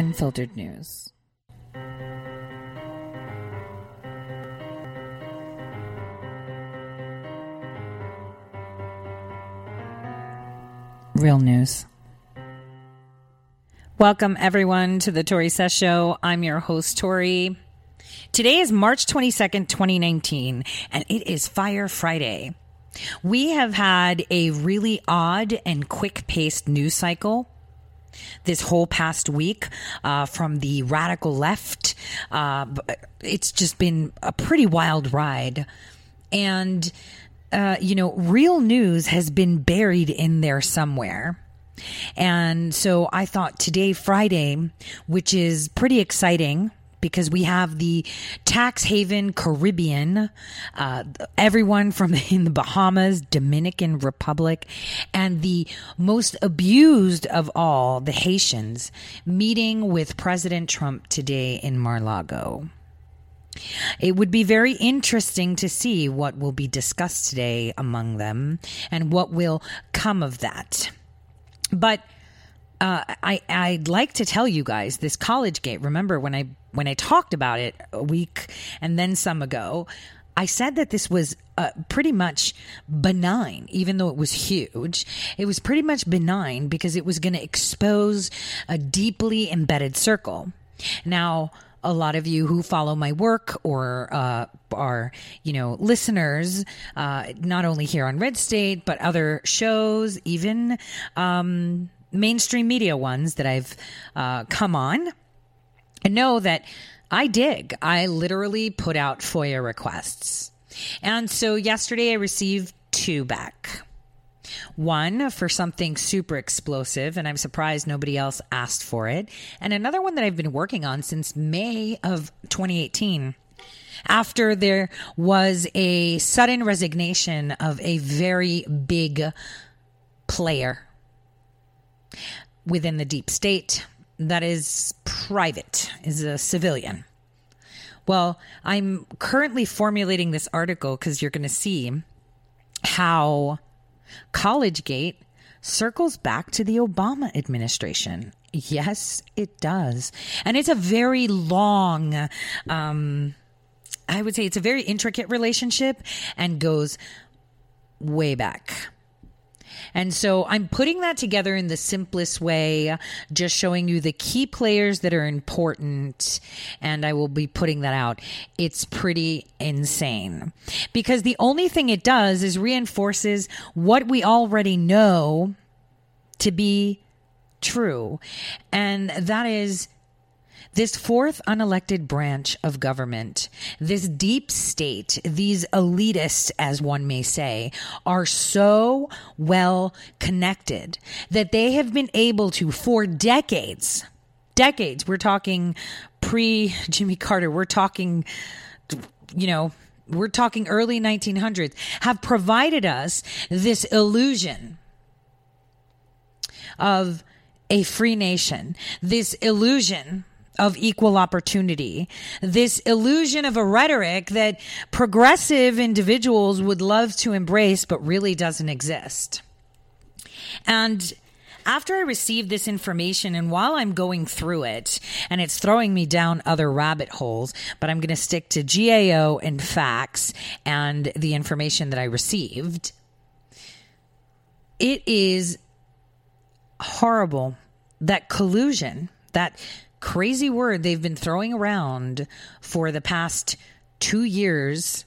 unfiltered news. Real news. Welcome, everyone, to the Tori Says Show. I'm your host, Tori. Today is March 22nd, 2019, and it is Fire Friday. We have had a really odd and quick paced news cycle this whole past week uh, from the radical left. Uh, it's just been a pretty wild ride. And, uh, you know, real news has been buried in there somewhere. And so I thought today, Friday, which is pretty exciting because we have the tax haven Caribbean, uh, everyone from in the Bahamas, Dominican Republic, and the most abused of all, the Haitians, meeting with President Trump today in Mar-Lago. It would be very interesting to see what will be discussed today among them and what will come of that. But uh, I I'd like to tell you guys this college gate. Remember when I when I talked about it a week and then some ago, I said that this was uh, pretty much benign, even though it was huge. It was pretty much benign because it was going to expose a deeply embedded circle. Now, a lot of you who follow my work or uh, are, you know, listeners, uh, not only here on Red State, but other shows, even um, mainstream media ones that I've uh, come on and know that I dig. I literally put out FOIA requests. And so yesterday I received two back. One for something super explosive, and I'm surprised nobody else asked for it. And another one that I've been working on since May of 2018 after there was a sudden resignation of a very big player within the deep state that is private, is a civilian. Well, I'm currently formulating this article because you're going to see how CollegeGate circles back to the Obama administration. Yes, it does. And it's a very long, um, I would say it's a very intricate relationship and goes way back. And so I'm putting that together in the simplest way, just showing you the key players that are important. And I will be putting that out. It's pretty insane because the only thing it does is reinforces what we already know to be true. And that is this fourth unelected branch of government, this deep state, these elitists, as one may say, are so well connected that they have been able to, for decades, decades, we're talking pre Jimmy Carter, we're talking, you know, we're talking early 1900s, have provided us this illusion of a free nation, this illusion of equal opportunity, this illusion of a rhetoric that progressive individuals would love to embrace, but really doesn't exist. And after I received this information and while I'm going through it, and it's throwing me down other rabbit holes, but I'm going to stick to GAO and facts and the information that I received, it is horrible that collusion, that crazy word they've been throwing around for the past two years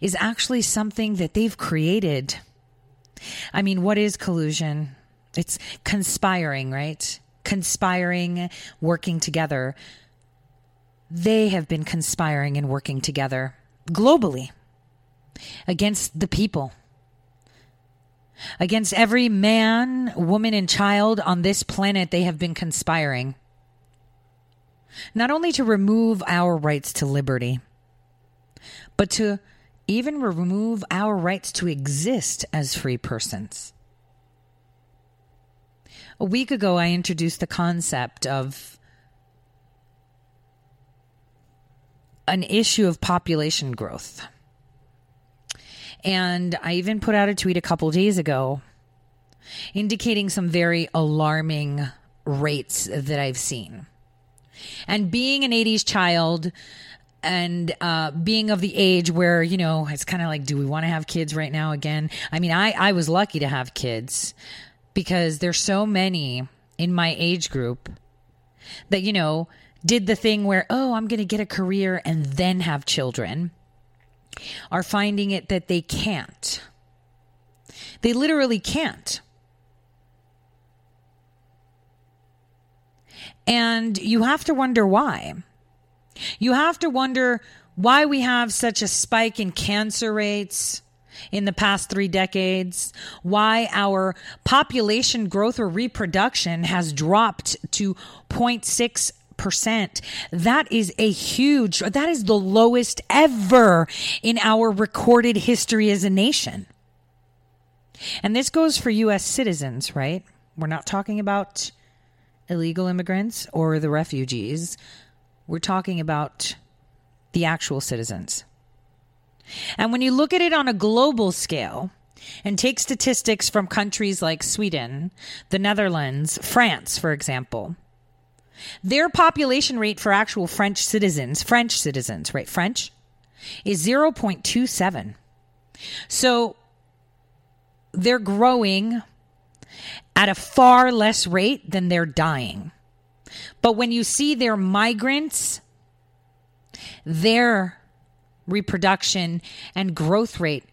is actually something that they've created. I mean, what is collusion? It's conspiring, right? Conspiring, working together. They have been conspiring and working together globally against the people. Against every man, woman, and child on this planet, they have been conspiring. Not only to remove our rights to liberty, but to even remove our rights to exist as free persons. A week ago, I introduced the concept of an issue of population growth. And I even put out a tweet a couple days ago indicating some very alarming rates that I've seen. And being an 80s child and uh, being of the age where, you know, it's kind of like, do we want to have kids right now again? I mean, I, I was lucky to have kids because there's so many in my age group that, you know, did the thing where, oh, I'm going to get a career and then have children are finding it that they can't. They literally can't. And you have to wonder why. You have to wonder why we have such a spike in cancer rates in the past three decades, why our population growth or reproduction has dropped to 0.6 percent. That is a huge, that is the lowest ever in our recorded history as a nation. And this goes for U.S. citizens, right? We're not talking about illegal immigrants or the refugees. We're talking about the actual citizens. And when you look at it on a global scale and take statistics from countries like Sweden, the Netherlands, France, for example, their population rate for actual French citizens, French citizens, right? French is 0.27. So they're growing at a far less rate than they're dying. But when you see their migrants, their reproduction and growth rate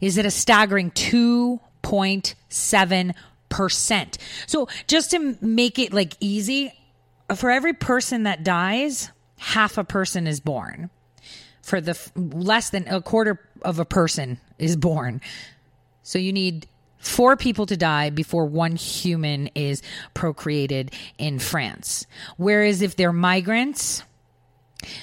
is at a staggering 2.7%. So just to make it like easy, for every person that dies, half a person is born. For the f- less than a quarter of a person is born. So you need four people to die before one human is procreated in France. Whereas if they're migrants,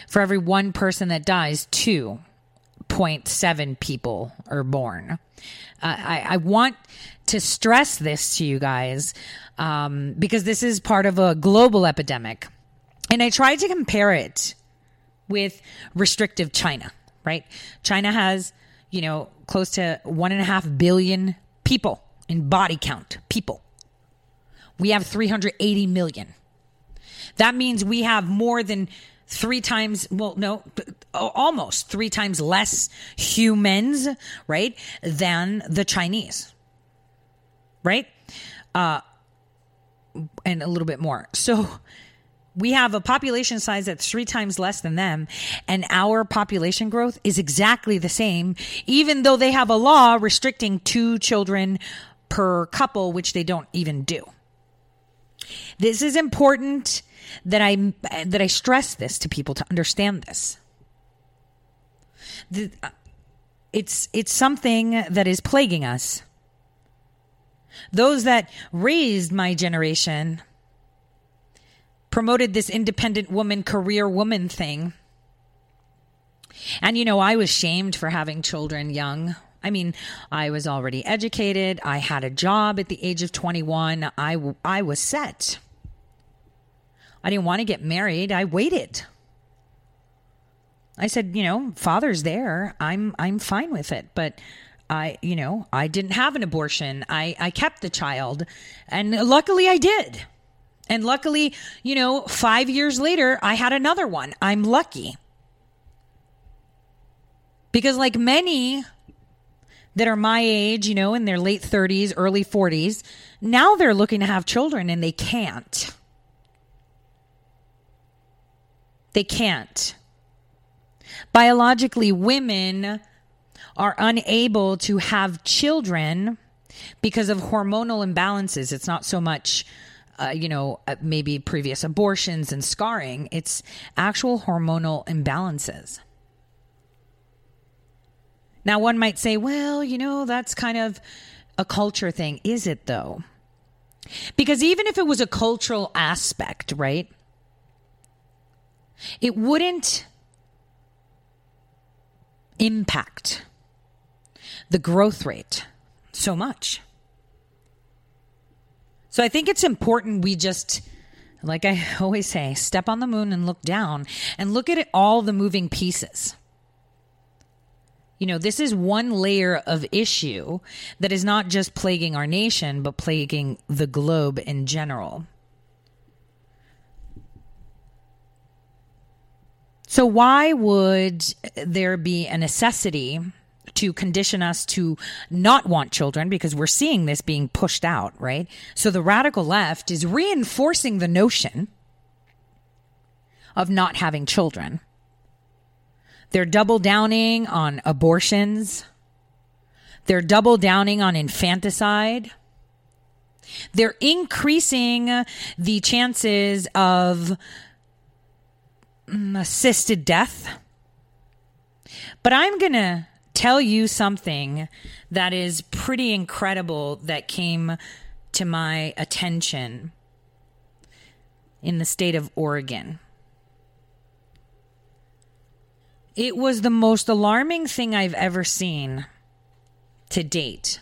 for every one person that dies, 2.7 people are born. Uh, I, I want to stress this to you guys um, because this is part of a global epidemic. And I tried to compare it with restrictive China, right? China has, you know, close to one and a half billion people in body count, people. We have 380 million. That means we have more than three times, well, no, almost three times less humans, right, than the Chinese, right? Uh, and a little bit more. So we have a population size that's three times less than them, and our population growth is exactly the same, even though they have a law restricting two children per couple, which they don't even do. This is important that I that I stress this to people to understand this. The, uh, it's it's something that is plaguing us. Those that raised my generation promoted this independent woman, career woman thing. And, you know, I was shamed for having children young. I mean, I was already educated. I had a job at the age of 21. I, I was set. I didn't want to get married. I waited. I said, you know, father's there. I'm I'm fine with it, but I, you know, I didn't have an abortion. I, I kept the child. And luckily I did. And luckily, you know, five years later, I had another one. I'm lucky. Because, like many that are my age, you know, in their late 30s, early 40s, now they're looking to have children and they can't. They can't. Biologically, women are unable to have children because of hormonal imbalances. It's not so much, uh, you know, uh, maybe previous abortions and scarring, it's actual hormonal imbalances. Now, one might say, well, you know, that's kind of a culture thing, is it though? Because even if it was a cultural aspect, right? It wouldn't impact the growth rate so much. So I think it's important we just, like I always say, step on the moon and look down and look at all the moving pieces. You know, this is one layer of issue that is not just plaguing our nation, but plaguing the globe in general. So, why would there be a necessity to condition us to not want children? Because we're seeing this being pushed out, right? So, the radical left is reinforcing the notion of not having children. They're double downing on abortions. They're double downing on infanticide. They're increasing the chances of mm, assisted death. But I'm going to tell you something that is pretty incredible that came to my attention in the state of Oregon. It was the most alarming thing I've ever seen to date.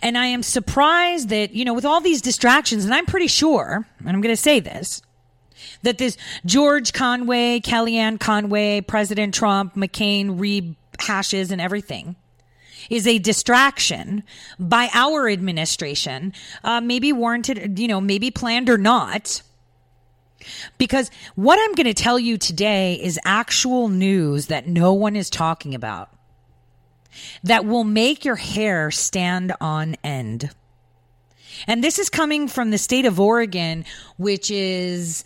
And I am surprised that, you know, with all these distractions, and I'm pretty sure, and I'm going to say this, that this George Conway, Kellyanne Conway, President Trump, McCain rehashes and everything is a distraction by our administration, uh, maybe warranted, you know, maybe planned or not because what I'm going to tell you today is actual news that no one is talking about that will make your hair stand on end. And this is coming from the state of Oregon, which is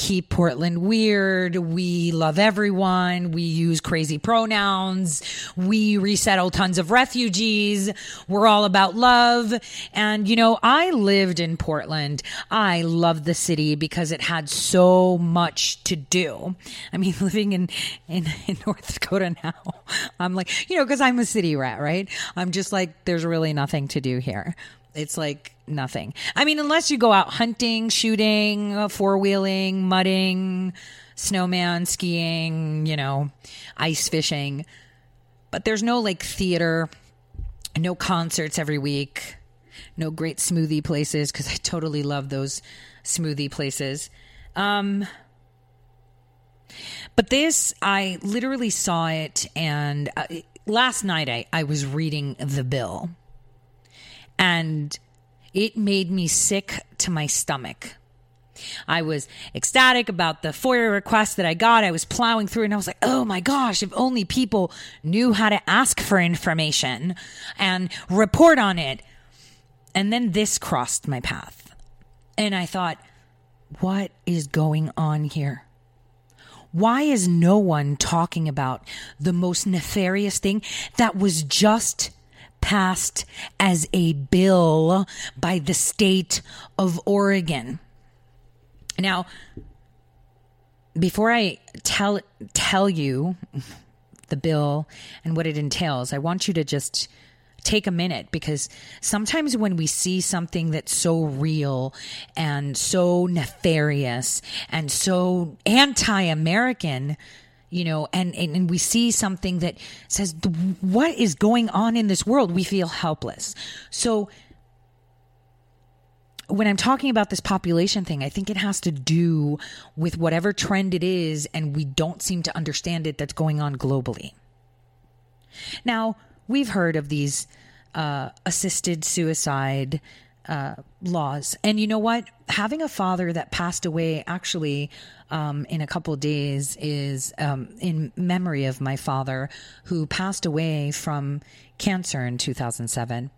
keep Portland weird. We love everyone. We use crazy pronouns. We resettle tons of refugees. We're all about love. And, you know, I lived in Portland. I love the city because it had so much to do. I mean, living in, in, in North Dakota now, I'm like, you know, because I'm a city rat, right? I'm just like, there's really nothing to do here. It's like nothing. I mean, unless you go out hunting, shooting, uh, four wheeling, mudding, snowman, skiing, you know, ice fishing. But there's no like theater, no concerts every week, no great smoothie places because I totally love those smoothie places. Um, but this, I literally saw it, and uh, last night I, I was reading the bill and it made me sick to my stomach. I was ecstatic about the FOIA request that I got. I was plowing through and I was like, oh my gosh, if only people knew how to ask for information and report on it. And then this crossed my path. And I thought, what is going on here? Why is no one talking about the most nefarious thing that was just passed as a bill by the state of Oregon. Now, before I tell tell you the bill and what it entails, I want you to just take a minute because sometimes when we see something that's so real and so nefarious and so anti-American, you know, and, and, and we see something that says, what is going on in this world? We feel helpless. So when I'm talking about this population thing, I think it has to do with whatever trend it is, and we don't seem to understand it that's going on globally. Now, we've heard of these uh, assisted suicide uh, laws. And you know what? Having a father that passed away actually um, in a couple days is um, in memory of my father who passed away from cancer in 2007.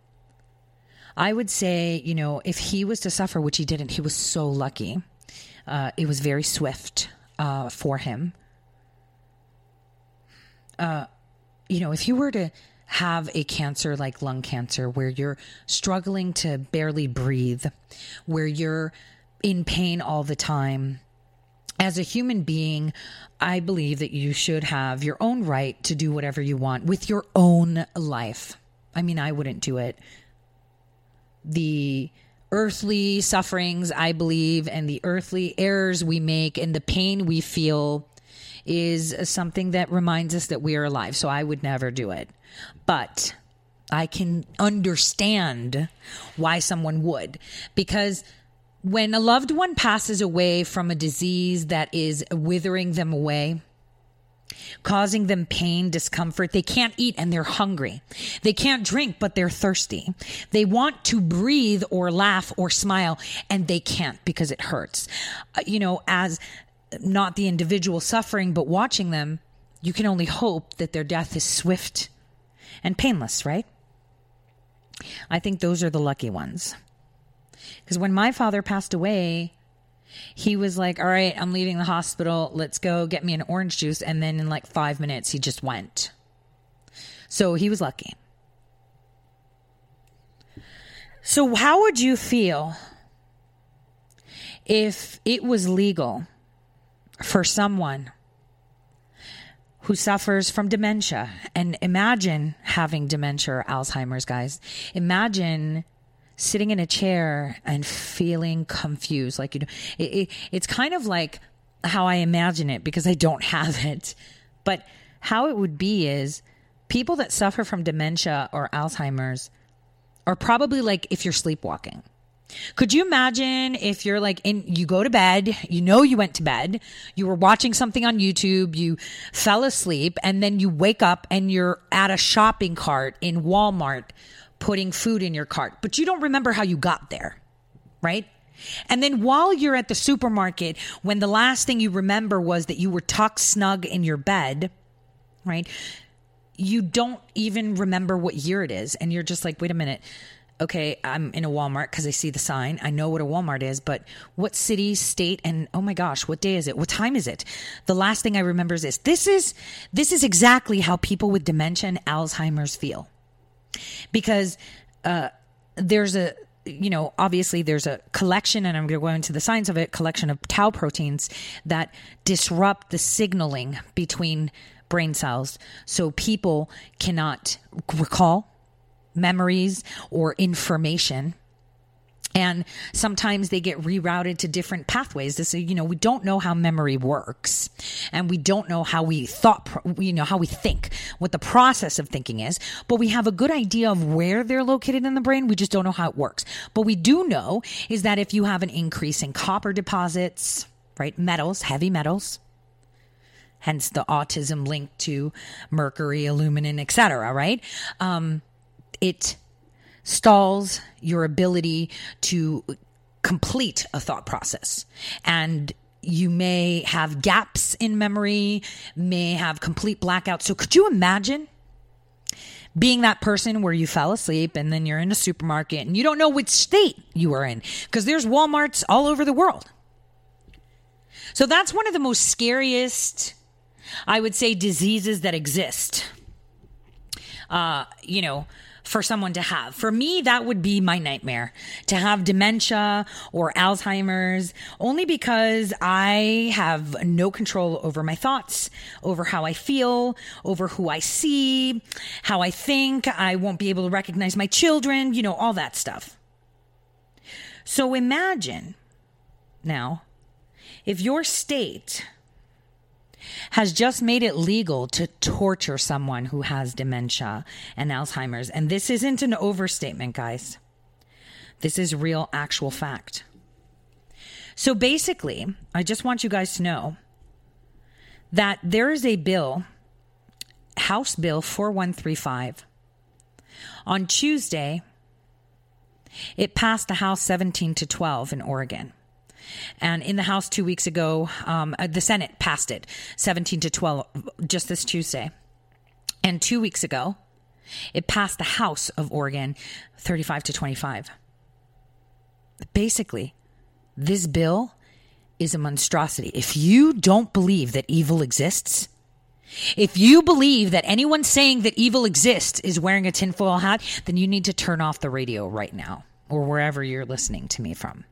I would say, you know, if he was to suffer, which he didn't, he was so lucky. Uh, it was very swift uh, for him. Uh, you know, if you were to have a cancer like lung cancer where you're struggling to barely breathe, where you're in pain all the time. As a human being, I believe that you should have your own right to do whatever you want with your own life. I mean, I wouldn't do it the earthly sufferings, I believe, and the earthly errors we make and the pain we feel is something that reminds us that we are alive. So I would never do it. But I can understand why someone would because when a loved one passes away from a disease that is withering them away, causing them pain, discomfort. They can't eat and they're hungry. They can't drink, but they're thirsty. They want to breathe or laugh or smile and they can't because it hurts. Uh, you know, as not the individual suffering, but watching them, you can only hope that their death is swift and painless, right? I think those are the lucky ones. Because when my father passed away, he was like, All right, I'm leaving the hospital. Let's go get me an orange juice. And then in like five minutes, he just went. So he was lucky. So, how would you feel if it was legal for someone who suffers from dementia? And imagine having dementia or Alzheimer's, guys. Imagine sitting in a chair and feeling confused. Like, you know, it, it, it's kind of like how I imagine it because I don't have it. But how it would be is people that suffer from dementia or Alzheimer's are probably like if you're sleepwalking. Could you imagine if you're like in, you go to bed, you know you went to bed, you were watching something on YouTube, you fell asleep, and then you wake up and you're at a shopping cart in Walmart putting food in your cart, but you don't remember how you got there, right? And then while you're at the supermarket, when the last thing you remember was that you were tucked snug in your bed, right? You don't even remember what year it is. And you're just like, wait a minute. Okay, I'm in a Walmart because I see the sign. I know what a Walmart is, but what city, state, and oh my gosh, what day is it? What time is it? The last thing I remember is this. This is this is exactly how people with dementia and Alzheimer's feel because uh, there's a you know, obviously there's a collection, and I'm going to go into the science of it, collection of tau proteins that disrupt the signaling between brain cells. So people cannot recall memories or information and sometimes they get rerouted to different pathways. This you know we don't know how memory works. And we don't know how we thought you know how we think what the process of thinking is. But we have a good idea of where they're located in the brain. We just don't know how it works. But we do know is that if you have an increase in copper deposits right metals heavy metals hence the autism linked to mercury aluminum etc right um, it stalls your ability to complete a thought process. And you may have gaps in memory, may have complete blackouts. So, could you imagine being that person where you fell asleep and then you're in a supermarket and you don't know which state you are in? Because there's Walmarts all over the world. So, that's one of the most scariest, I would say, diseases that exist. Uh, you know, for someone to have. For me, that would be my nightmare to have dementia or Alzheimer's, only because I have no control over my thoughts, over how I feel, over who I see, how I think. I won't be able to recognize my children, you know, all that stuff. So imagine now if your state has just made it legal to torture someone who has dementia and Alzheimer's. And this isn't an overstatement, guys. This is real, actual fact. So basically, I just want you guys to know that there is a bill, House Bill 4135. On Tuesday, it passed the House 17 to 12 in Oregon. And in the House two weeks ago, um, uh, the Senate passed it 17 to 12 just this Tuesday. And two weeks ago, it passed the House of Oregon 35 to 25. Basically, this bill is a monstrosity. If you don't believe that evil exists, if you believe that anyone saying that evil exists is wearing a tinfoil hat, then you need to turn off the radio right now or wherever you're listening to me from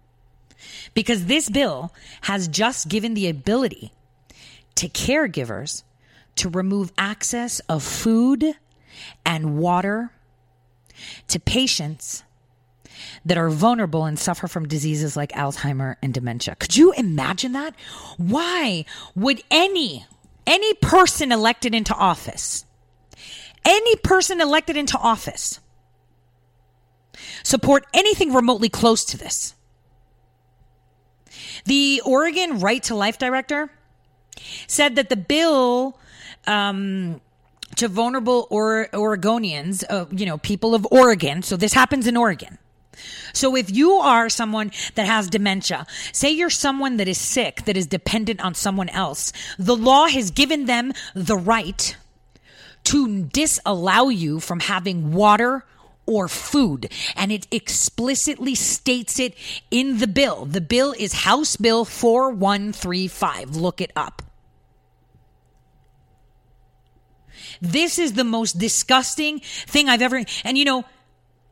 because this bill has just given the ability to caregivers to remove access of food and water to patients that are vulnerable and suffer from diseases like Alzheimer and dementia. Could you imagine that? Why would any any person elected into office any person elected into office support anything remotely close to this? The Oregon Right to Life director said that the bill um, to vulnerable or- Oregonians, uh, you know, people of Oregon. So this happens in Oregon. So if you are someone that has dementia, say you're someone that is sick, that is dependent on someone else, the law has given them the right to disallow you from having water or food. And it explicitly states it in the bill. The bill is House Bill 4135. Look it up. This is the most disgusting thing I've ever. And you know,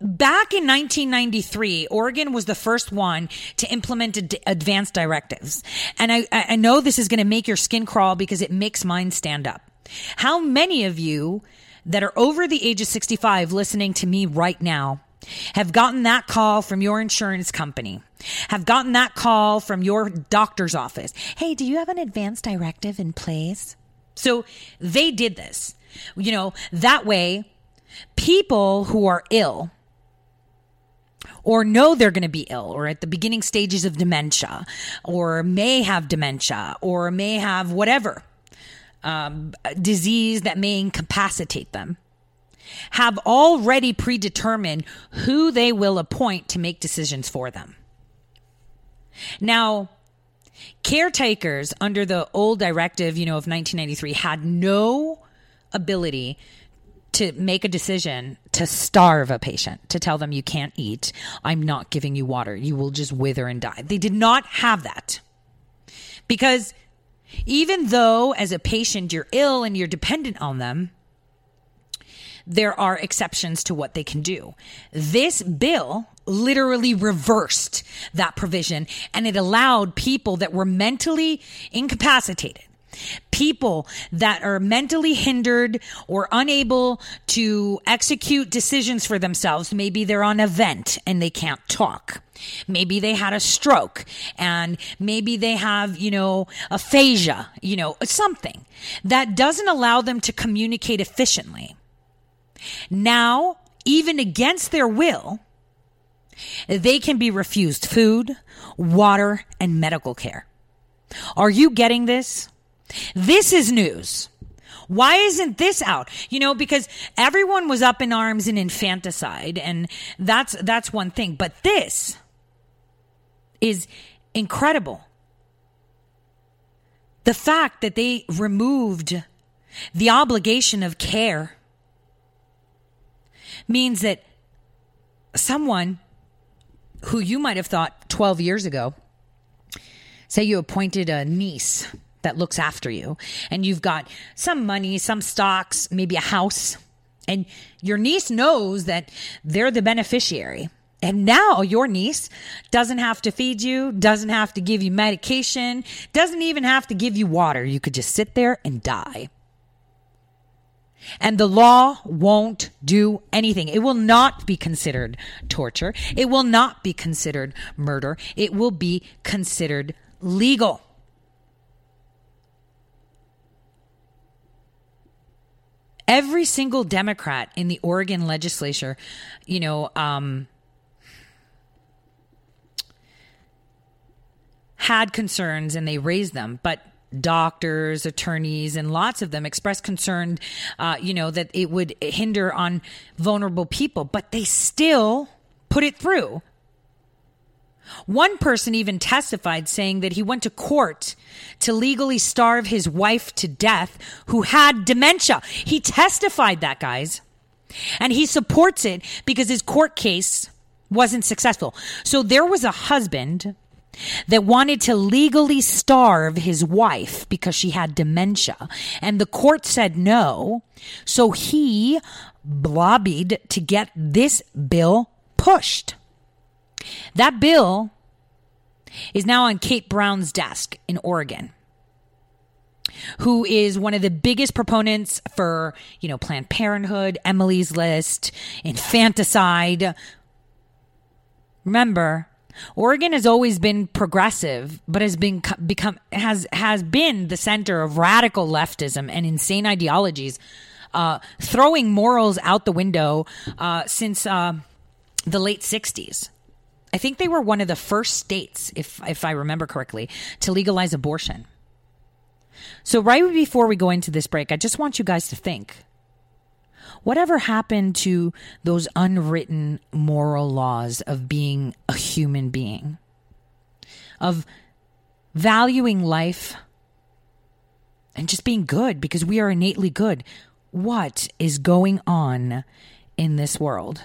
back in 1993, Oregon was the first one to implement ad- advanced directives. And I, I know this is going to make your skin crawl because it makes mine stand up. How many of you that are over the age of 65 listening to me right now have gotten that call from your insurance company, have gotten that call from your doctor's office. Hey, do you have an advanced directive in place? So they did this. You know, that way, people who are ill or know they're going to be ill or at the beginning stages of dementia or may have dementia or may have whatever um, disease that may incapacitate them have already predetermined who they will appoint to make decisions for them. Now, caretakers under the old directive, you know, of 1993 had no ability to make a decision to starve a patient, to tell them you can't eat, I'm not giving you water, you will just wither and die. They did not have that. Because even though as a patient you're ill and you're dependent on them, there are exceptions to what they can do. This bill literally reversed that provision and it allowed people that were mentally incapacitated people that are mentally hindered or unable to execute decisions for themselves. Maybe they're on a vent and they can't talk. Maybe they had a stroke and maybe they have, you know, aphasia, you know, something that doesn't allow them to communicate efficiently. Now, even against their will, they can be refused food, water, and medical care. Are you getting this? This is news. Why isn't this out? You know, because everyone was up in arms in infanticide and that's that's one thing, but this is incredible. The fact that they removed the obligation of care means that someone who you might have thought 12 years ago, say you appointed a niece that looks after you and you've got some money, some stocks, maybe a house, and your niece knows that they're the beneficiary. And now your niece doesn't have to feed you, doesn't have to give you medication, doesn't even have to give you water. You could just sit there and die. And the law won't do anything. It will not be considered torture. It will not be considered murder. It will be considered legal. Every single Democrat in the Oregon legislature, you know, um, had concerns and they raised them, but doctors, attorneys, and lots of them expressed concern, uh, you know, that it would hinder on vulnerable people, but they still put it through. One person even testified saying that he went to court to legally starve his wife to death who had dementia. He testified that, guys. And he supports it because his court case wasn't successful. So there was a husband that wanted to legally starve his wife because she had dementia. And the court said no. So he lobbied to get this bill pushed. That bill is now on Kate Brown's desk in Oregon who is one of the biggest proponents for, you know, Planned Parenthood, Emily's List, infanticide. Remember, Oregon has always been progressive, but has been become has has been the center of radical leftism and insane ideologies, uh, throwing morals out the window uh, since uh, the late '60s. I think they were one of the first states, if if I remember correctly, to legalize abortion. So right before we go into this break, I just want you guys to think Whatever happened to those unwritten moral laws of being a human being, of valuing life and just being good because we are innately good? What is going on in this world?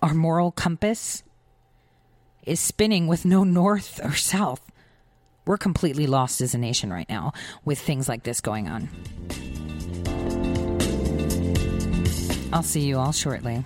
Our moral compass is spinning with no north or south. We're completely lost as a nation right now with things like this going on. I'll see you all shortly.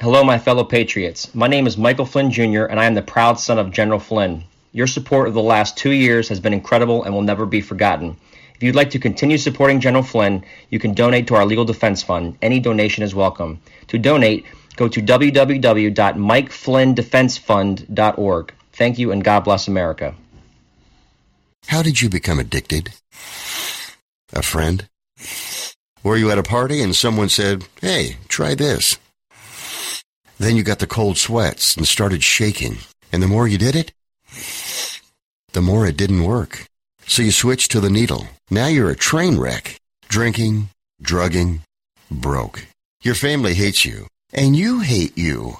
Hello, my fellow patriots. My name is Michael Flynn Jr., and I am the proud son of General Flynn. Your support of the last two years has been incredible and will never be forgotten. If you'd like to continue supporting General Flynn, you can donate to our Legal Defense Fund. Any donation is welcome. To donate, go to www.mikeflynndefensefund.org. Thank you and God bless America. How did you become addicted? A friend? Were you at a party and someone said, hey, try this? Then you got the cold sweats and started shaking. And the more you did it, the more it didn't work. So you switched to the needle. Now you're a train wreck. Drinking, drugging, broke. Your family hates you. And you hate you.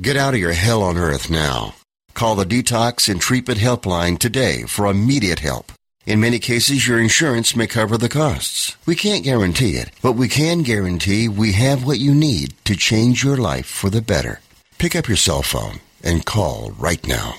Get out of your hell on earth now. Call the Detox and Treatment Helpline today for immediate help. In many cases, your insurance may cover the costs. We can't guarantee it, but we can guarantee we have what you need to change your life for the better. Pick up your cell phone and call right now.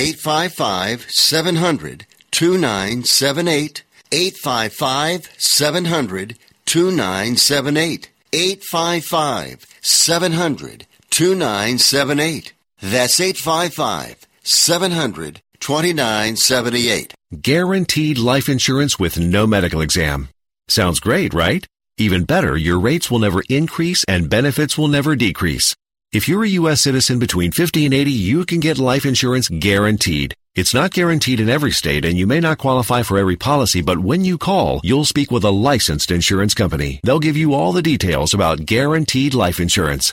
855 700 2978. 855 700 2978. 855 700 2978. That's 855 700 2978. Guaranteed life insurance with no medical exam. Sounds great, right? Even better, your rates will never increase and benefits will never decrease. If you're a U.S. citizen between 50 and 80, you can get life insurance guaranteed. It's not guaranteed in every state and you may not qualify for every policy, but when you call, you'll speak with a licensed insurance company. They'll give you all the details about guaranteed life insurance.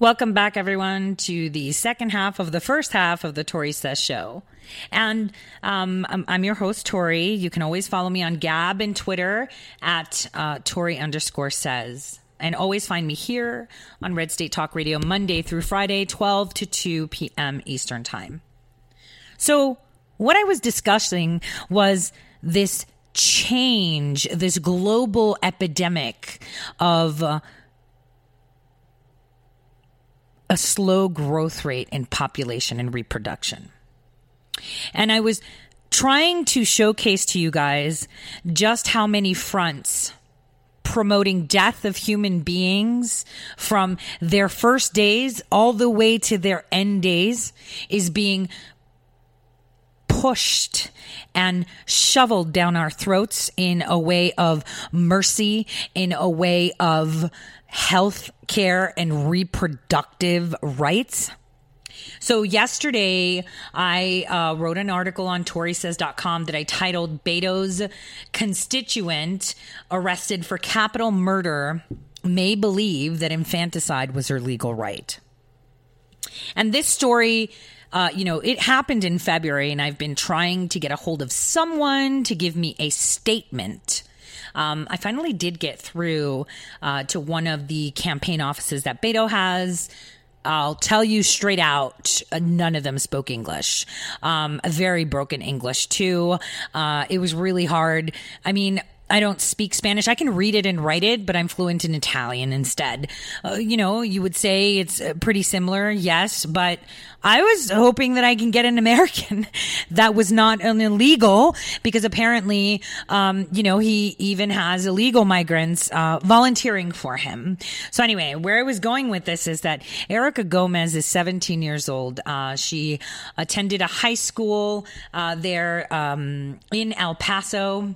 Welcome back, everyone, to the second half of the first half of the Tori Says Show. And um, I'm, I'm, your host, Tori. You can always follow me on Gab and Twitter at uh, Tori underscore says. And always find me here on Red State Talk Radio Monday through Friday, 12 to 2 p.m. Eastern Time. So, what I was discussing was this change, this global epidemic of. Uh, a slow growth rate in population and reproduction. And I was trying to showcase to you guys just how many fronts promoting death of human beings from their first days all the way to their end days is being pushed and shoveled down our throats in a way of mercy, in a way of health care and reproductive rights. So yesterday, I uh, wrote an article on ToriSays.com that I titled Beto's constituent arrested for capital murder may believe that infanticide was her legal right. And this story, uh, you know, it happened in February, and I've been trying to get a hold of someone to give me a statement. Um, I finally did get through uh, to one of the campaign offices that Beto has. I'll tell you straight out, uh, none of them spoke English. Um, very broken English, too. Uh, it was really hard. I mean, I don't speak Spanish. I can read it and write it, but I'm fluent in Italian instead. Uh, you know, you would say it's uh, pretty similar, yes, but I was hoping that I can get an American that was not an illegal because apparently, um, you know, he even has illegal migrants uh, volunteering for him. So anyway, where I was going with this is that Erica Gomez is 17 years old. Uh, she attended a high school uh, there um, in El Paso.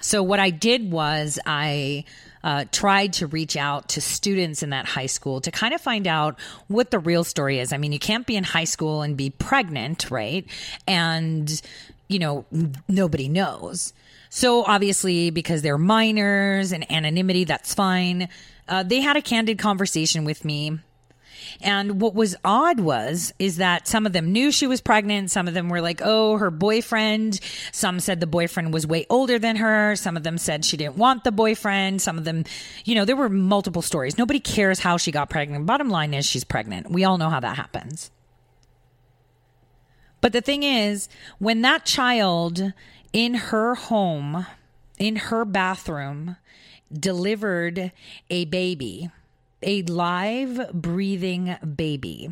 So what I did was I uh, tried to reach out to students in that high school to kind of find out what the real story is. I mean, you can't be in high school and be pregnant, right? And you know nobody knows. So obviously, because they're minors and anonymity, that's fine. Uh, they had a candid conversation with me and what was odd was, is that some of them knew she was pregnant. Some of them were like, oh, her boyfriend. Some said the boyfriend was way older than her. Some of them said she didn't want the boyfriend. Some of them, you know, there were multiple stories. Nobody cares how she got pregnant. Bottom line is she's pregnant. We all know how that happens. But the thing is, when that child in her home, in her bathroom, delivered a baby, a live breathing baby,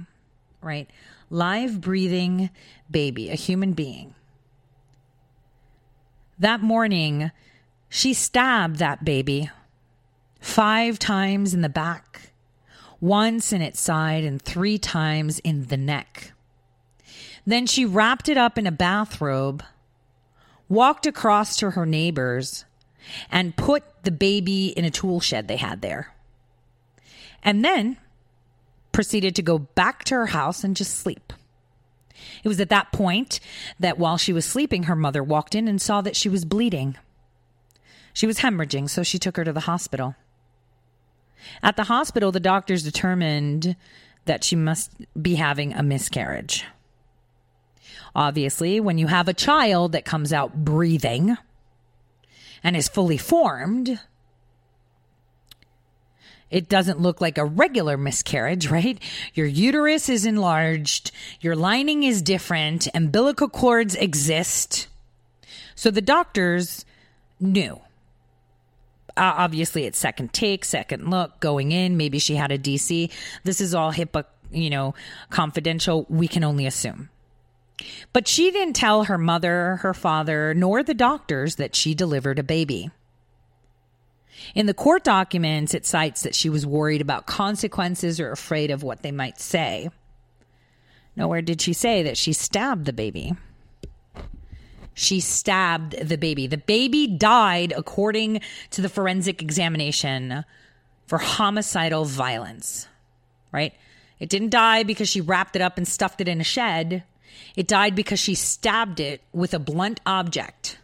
right? Live breathing baby, a human being. That morning, she stabbed that baby five times in the back, once in its side, and three times in the neck. Then she wrapped it up in a bathrobe, walked across to her neighbors, and put the baby in a tool shed they had there and then proceeded to go back to her house and just sleep. It was at that point that while she was sleeping, her mother walked in and saw that she was bleeding. She was hemorrhaging, so she took her to the hospital. At the hospital, the doctors determined that she must be having a miscarriage. Obviously, when you have a child that comes out breathing and is fully formed, it doesn't look like a regular miscarriage, right? Your uterus is enlarged, your lining is different, umbilical cords exist. So the doctors knew. Uh, obviously, it's second take, second look, going in. Maybe she had a DC. This is all HIPAA, you know, confidential. We can only assume. But she didn't tell her mother, her father, nor the doctors that she delivered a baby. In the court documents, it cites that she was worried about consequences or afraid of what they might say. Nowhere did she say that she stabbed the baby. She stabbed the baby. The baby died, according to the forensic examination, for homicidal violence, right? It didn't die because she wrapped it up and stuffed it in a shed. It died because she stabbed it with a blunt object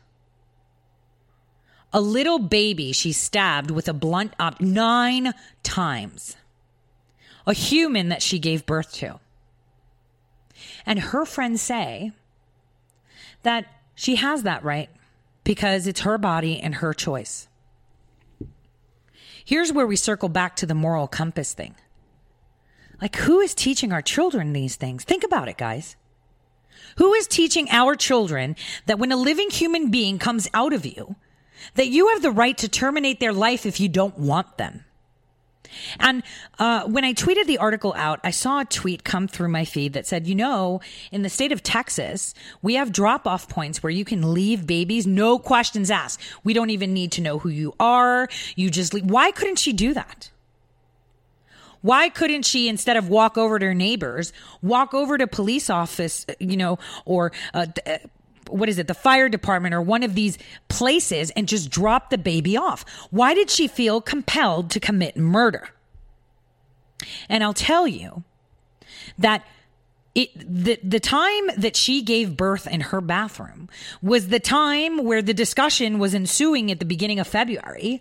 a little baby she stabbed with a blunt object nine times. A human that she gave birth to. And her friends say that she has that right because it's her body and her choice. Here's where we circle back to the moral compass thing. Like, who is teaching our children these things? Think about it, guys. Who is teaching our children that when a living human being comes out of you, that you have the right to terminate their life if you don't want them. And uh, when I tweeted the article out, I saw a tweet come through my feed that said, you know, in the state of Texas, we have drop off points where you can leave babies, no questions asked. We don't even need to know who you are. You just leave. Why couldn't she do that? Why couldn't she, instead of walk over to her neighbors, walk over to police office, you know, or uh, uh, what is it, the fire department or one of these places and just drop the baby off? Why did she feel compelled to commit murder? And I'll tell you that it the the time that she gave birth in her bathroom was the time where the discussion was ensuing at the beginning of February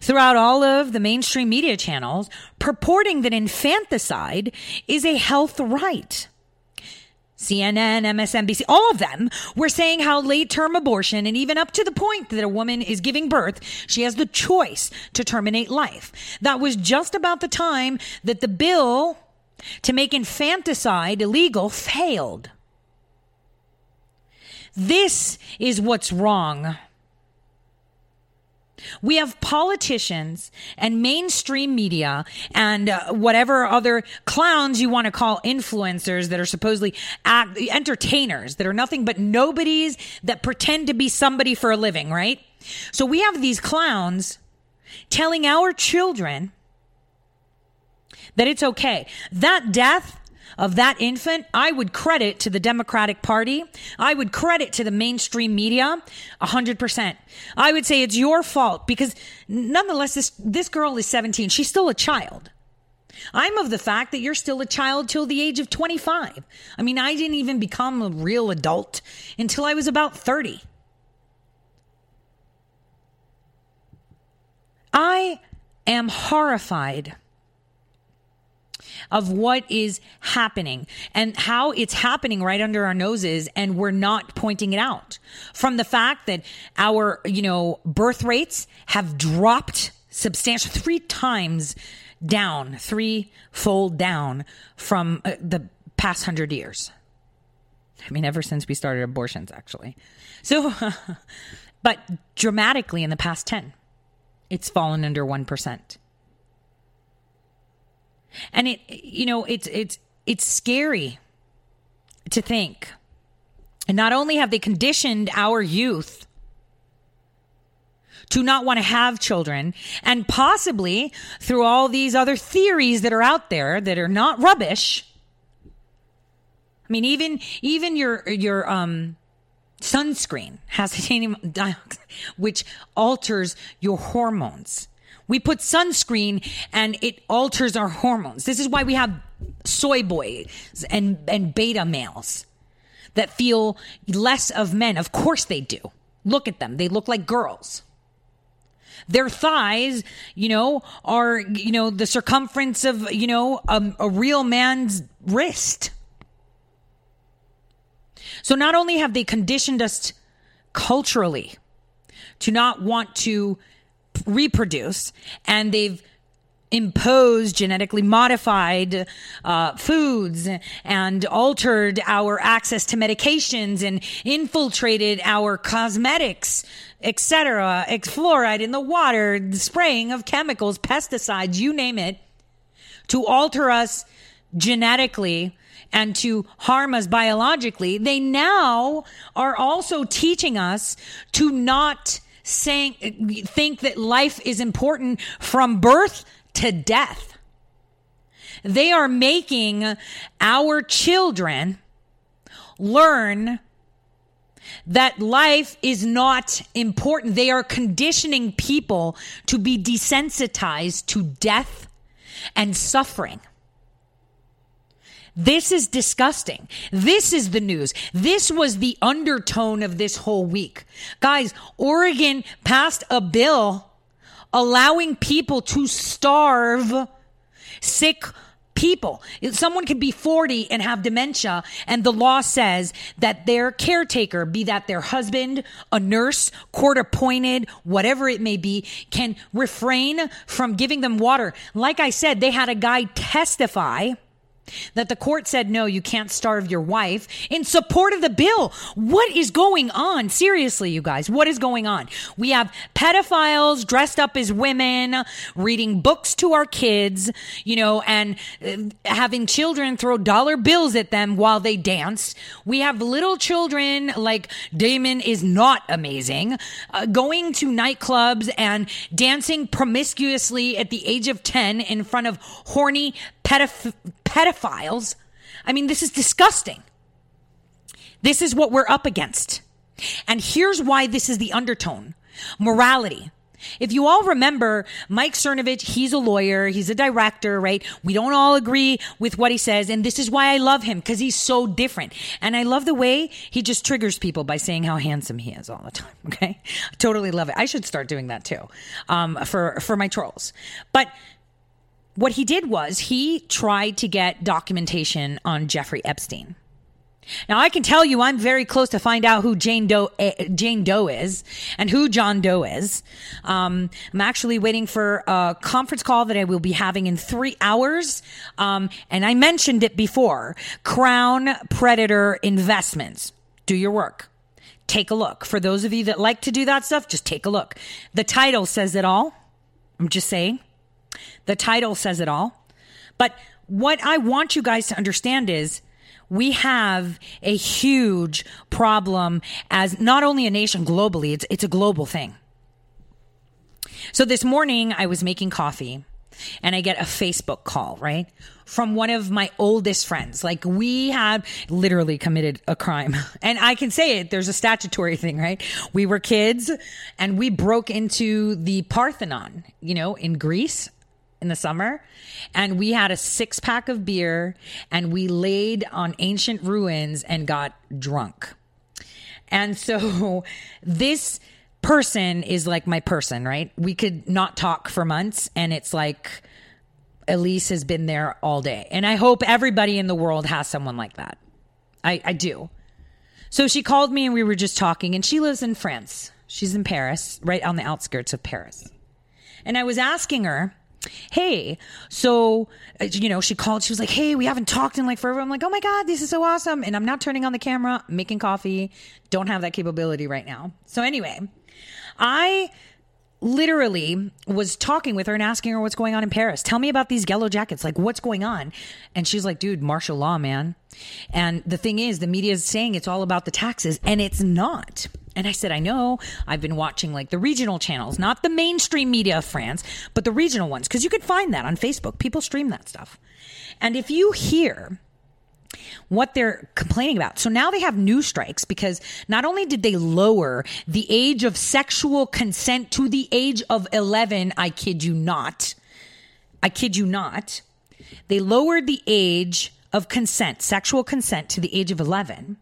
throughout all of the mainstream media channels purporting that infanticide is a health right. CNN, MSNBC, all of them were saying how late term abortion and even up to the point that a woman is giving birth, she has the choice to terminate life. That was just about the time that the bill to make infanticide illegal failed. This is what's wrong we have politicians and mainstream media and uh, whatever other clowns you want to call influencers that are supposedly act- entertainers that are nothing but nobodies that pretend to be somebody for a living, right? So we have these clowns telling our children that it's okay. That death of that infant, I would credit to the Democratic Party. I would credit to the mainstream media 100%. I would say it's your fault because nonetheless, this, this girl is 17. She's still a child. I'm of the fact that you're still a child till the age of 25. I mean, I didn't even become a real adult until I was about 30. I am horrified of what is happening and how it's happening right under our noses and we're not pointing it out. From the fact that our, you know, birth rates have dropped substantial three times down, three fold down from uh, the past hundred years. I mean, ever since we started abortions, actually. So, but dramatically in the past 10, it's fallen under 1%. And it, you know, it's, it's, it's scary to think. And not only have they conditioned our youth to not want to have children and possibly through all these other theories that are out there that are not rubbish. I mean, even, even your, your, um, sunscreen has titanium dioxide, which alters your hormones. We put sunscreen and it alters our hormones. This is why we have soy boys and, and beta males that feel less of men. Of course they do. Look at them. They look like girls. Their thighs, you know, are, you know, the circumference of, you know, a, a real man's wrist. So not only have they conditioned us culturally to not want to reproduce and they've imposed genetically modified uh, foods and altered our access to medications and infiltrated our cosmetics etc fluoride in the water the spraying of chemicals pesticides you name it to alter us genetically and to harm us biologically. They now are also teaching us to not saying think that life is important from birth to death. They are making our children learn that life is not important. They are conditioning people to be desensitized to death and suffering. This is disgusting. This is the news. This was the undertone of this whole week. Guys, Oregon passed a bill allowing people to starve sick people. Someone could be 40 and have dementia, and the law says that their caretaker, be that their husband, a nurse, court appointed, whatever it may be, can refrain from giving them water. Like I said, they had a guy testify that the court said, no, you can't starve your wife in support of the bill. What is going on? Seriously, you guys, what is going on? We have pedophiles dressed up as women, reading books to our kids, you know, and uh, having children throw dollar bills at them while they dance. We have little children like Desmond is not amazing, uh, going to nightclubs and dancing promiscuously at the age of 10 in front of horny pedoph- pedophiles. I mean, this is disgusting. This is what we're up against. And here's why this is the undertone morality. If you all remember, Mike Cernovich, he's a lawyer, he's a director, right? We don't all agree with what he says, and this is why I love him because he's so different. And I love the way he just triggers people by saying how handsome he is all the time. Okay, totally love it. I should start doing that too, um, for for my trolls. But what he did was he tried to get documentation on Jeffrey Epstein. Now I can tell you I'm very close to find out who Jane Doe eh, Jane Doe is and who John Doe is. Um, I'm actually waiting for a conference call that I will be having in three hours. Um, and I mentioned it before. Crown Predator Investments. Do your work. Take a look. For those of you that like to do that stuff, just take a look. The title says it all. I'm just saying. The title says it all. But what I want you guys to understand is we have a huge problem as not only a nation globally, it's, it's a global thing. So this morning I was making coffee and I get a Facebook call, right? From one of my oldest friends. Like we had literally committed a crime. And I can say it, there's a statutory thing, right? We were kids and we broke into the Parthenon, you know, in Greece in the summer and we had a six pack of beer and we laid on ancient ruins and got drunk. And so this person is like my person, right? We could not talk for months and it's like Elise has been there all day. And I hope everybody in the world has someone like that. I, I do. So she called me and we were just talking and she lives in France. She's in Paris, right on the outskirts of Paris. And I was asking her, hey so uh, you know she called she was like hey we haven't talked in like forever i'm like oh my god this is so awesome and i'm not turning on the camera making coffee don't have that capability right now so anyway i literally was talking with her and asking her what's going on in Paris. Tell me about these yellow jackets. Like, what's going on? And she's like, dude, martial law, man. And the thing is, the media is saying it's all about the taxes, and it's not. And I said, I know. I've been watching like the regional channels, not the mainstream media of France, but the regional ones, because you could find that on Facebook. People stream that stuff. And if you hear what they're complaining about. So now they have new strikes because not only did they lower the age of sexual consent to the age of 11, I kid you not. I kid you not. They lowered the age of consent, sexual consent to the age of 11.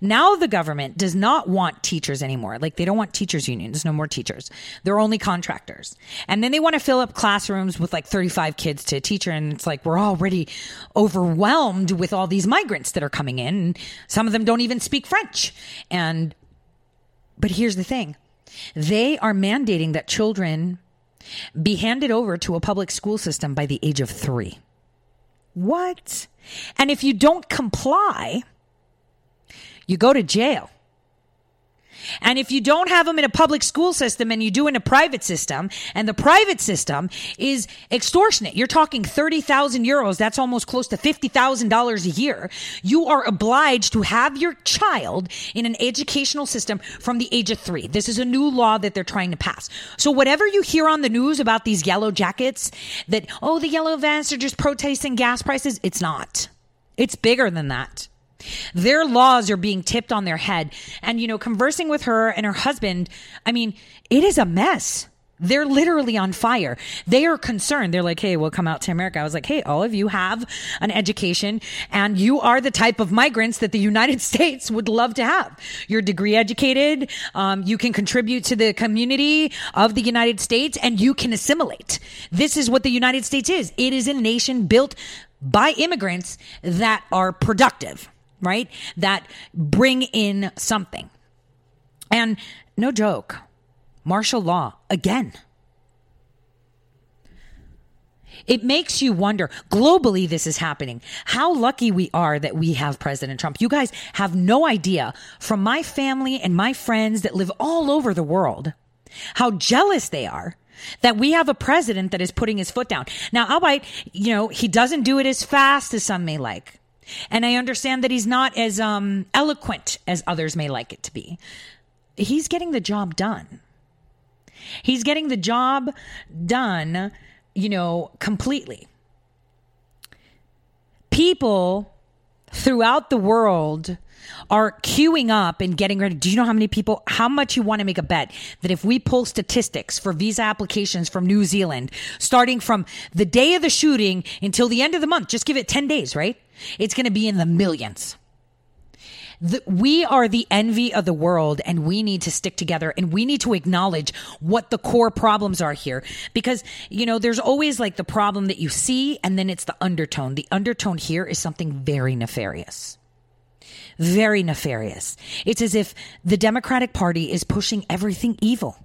Now the government does not want teachers anymore. Like they don't want teachers unions, no more teachers. They're only contractors. And then they want to fill up classrooms with like 35 kids to a teacher. And it's like, we're already overwhelmed with all these migrants that are coming in. Some of them don't even speak French. And, but here's the thing. They are mandating that children be handed over to a public school system by the age of three. What? And if you don't comply, you go to jail. And if you don't have them in a public school system and you do in a private system, and the private system is extortionate, you're talking 30,000 euros, that's almost close to $50,000 a year. You are obliged to have your child in an educational system from the age of three. This is a new law that they're trying to pass. So whatever you hear on the news about these yellow jackets, that, oh, the yellow vests are just protesting gas prices, it's not. It's bigger than that. Their laws are being tipped on their head. And, you know, conversing with her and her husband, I mean, it is a mess. They're literally on fire. They are concerned. They're like, hey, we'll come out to America. I was like, hey, all of you have an education and you are the type of migrants that the United States would love to have. You're degree educated. Um, you can contribute to the community of the United States and you can assimilate. This is what the United States is. It is a nation built by immigrants that are productive right? That bring in something. And no joke, martial law again. It makes you wonder globally, this is happening. How lucky we are that we have President Trump. You guys have no idea from my family and my friends that live all over the world how jealous they are that we have a president that is putting his foot down. Now, albeit, you know, he doesn't do it as fast as some may like. And I understand that he's not as um, eloquent as others may like it to be. He's getting the job done. He's getting the job done, you know, completely. People throughout the world are queuing up and getting ready. Do you know how many people, how much you want to make a bet that if we pull statistics for visa applications from New Zealand, starting from the day of the shooting until the end of the month, just give it 10 days, right? It's going to be in the millions. The, we are the envy of the world and we need to stick together and we need to acknowledge what the core problems are here because you know there's always like the problem that you see and then it's the undertone the undertone here is something very nefarious very nefarious. It's as if the Democratic Party is pushing everything evil.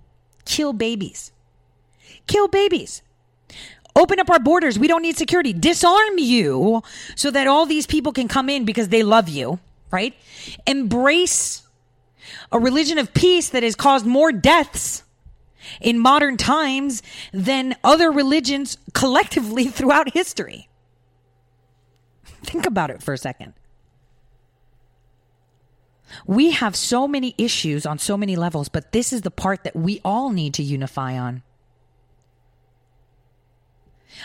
Kill babies. Kill babies. Open up our borders. We don't need security. Disarm you so that all these people can come in because they love you, right? Embrace a religion of peace that has caused more deaths in modern times than other religions collectively throughout history. Think about it for a second. We have so many issues on so many levels, but this is the part that we all need to unify on.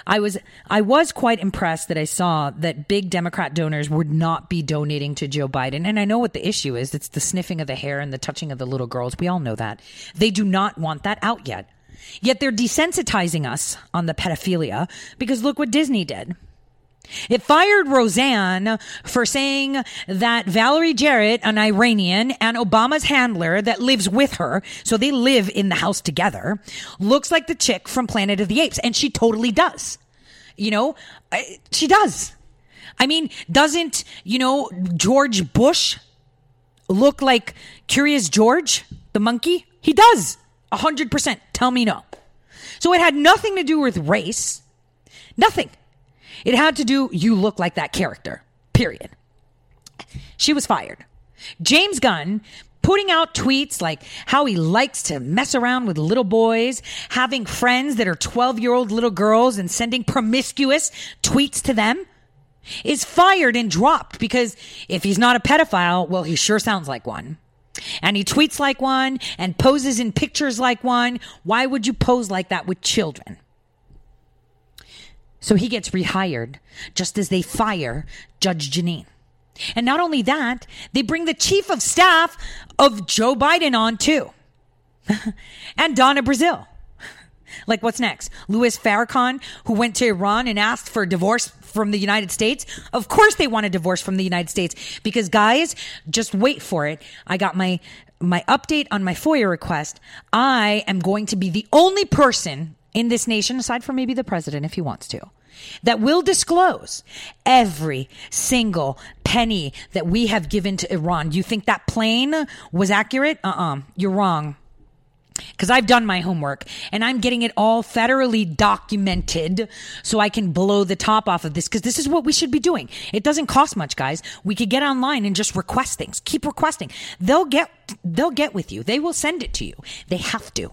I was I was quite impressed that I saw that big Democrat donors would not be donating to Joe Biden. And I know what the issue is. It's the sniffing of the hair and the touching of the little girls. We all know that. They do not want that out yet. Yet they're desensitizing us on the pedophilia because look what Disney did. It fired Roseanne for saying that Valerie Jarrett, an Iranian, and Obama's handler that lives with her, so they live in the house together, looks like the chick from Planet of the Apes. And she totally does. You know, she does. I mean, doesn't, you know, George Bush look like Curious George, the monkey? He does. A hundred percent. Tell me no. So it had nothing to do with race. Nothing. It had to do, you look like that character, period. She was fired. James Gunn putting out tweets like how he likes to mess around with little boys, having friends that are 12 year old little girls and sending promiscuous tweets to them is fired and dropped because if he's not a pedophile, well, he sure sounds like one. And he tweets like one and poses in pictures like one. Why would you pose like that with children? So he gets rehired just as they fire Judge Jeanine. And not only that, they bring the chief of staff of Joe Biden on too. and Donna Brazile. Like what's next? Louis Farrakhan, who went to Iran and asked for a divorce from the United States. Of course they want a divorce from the United States because guys, just wait for it. I got my my update on my FOIA request. I am going to be the only person in this nation, aside from maybe the president if he wants to, that will disclose every single penny that we have given to Iran. You think that plane was accurate? Uh uh-uh, uh, you are wrong. Because I've done my homework and I'm getting it all federally documented so I can blow the top off of this. Because this is what we should be doing. It doesn't cost much, guys. We could get online and just request things. Keep requesting. They'll get, they'll get with you. They will send it to you. They have to.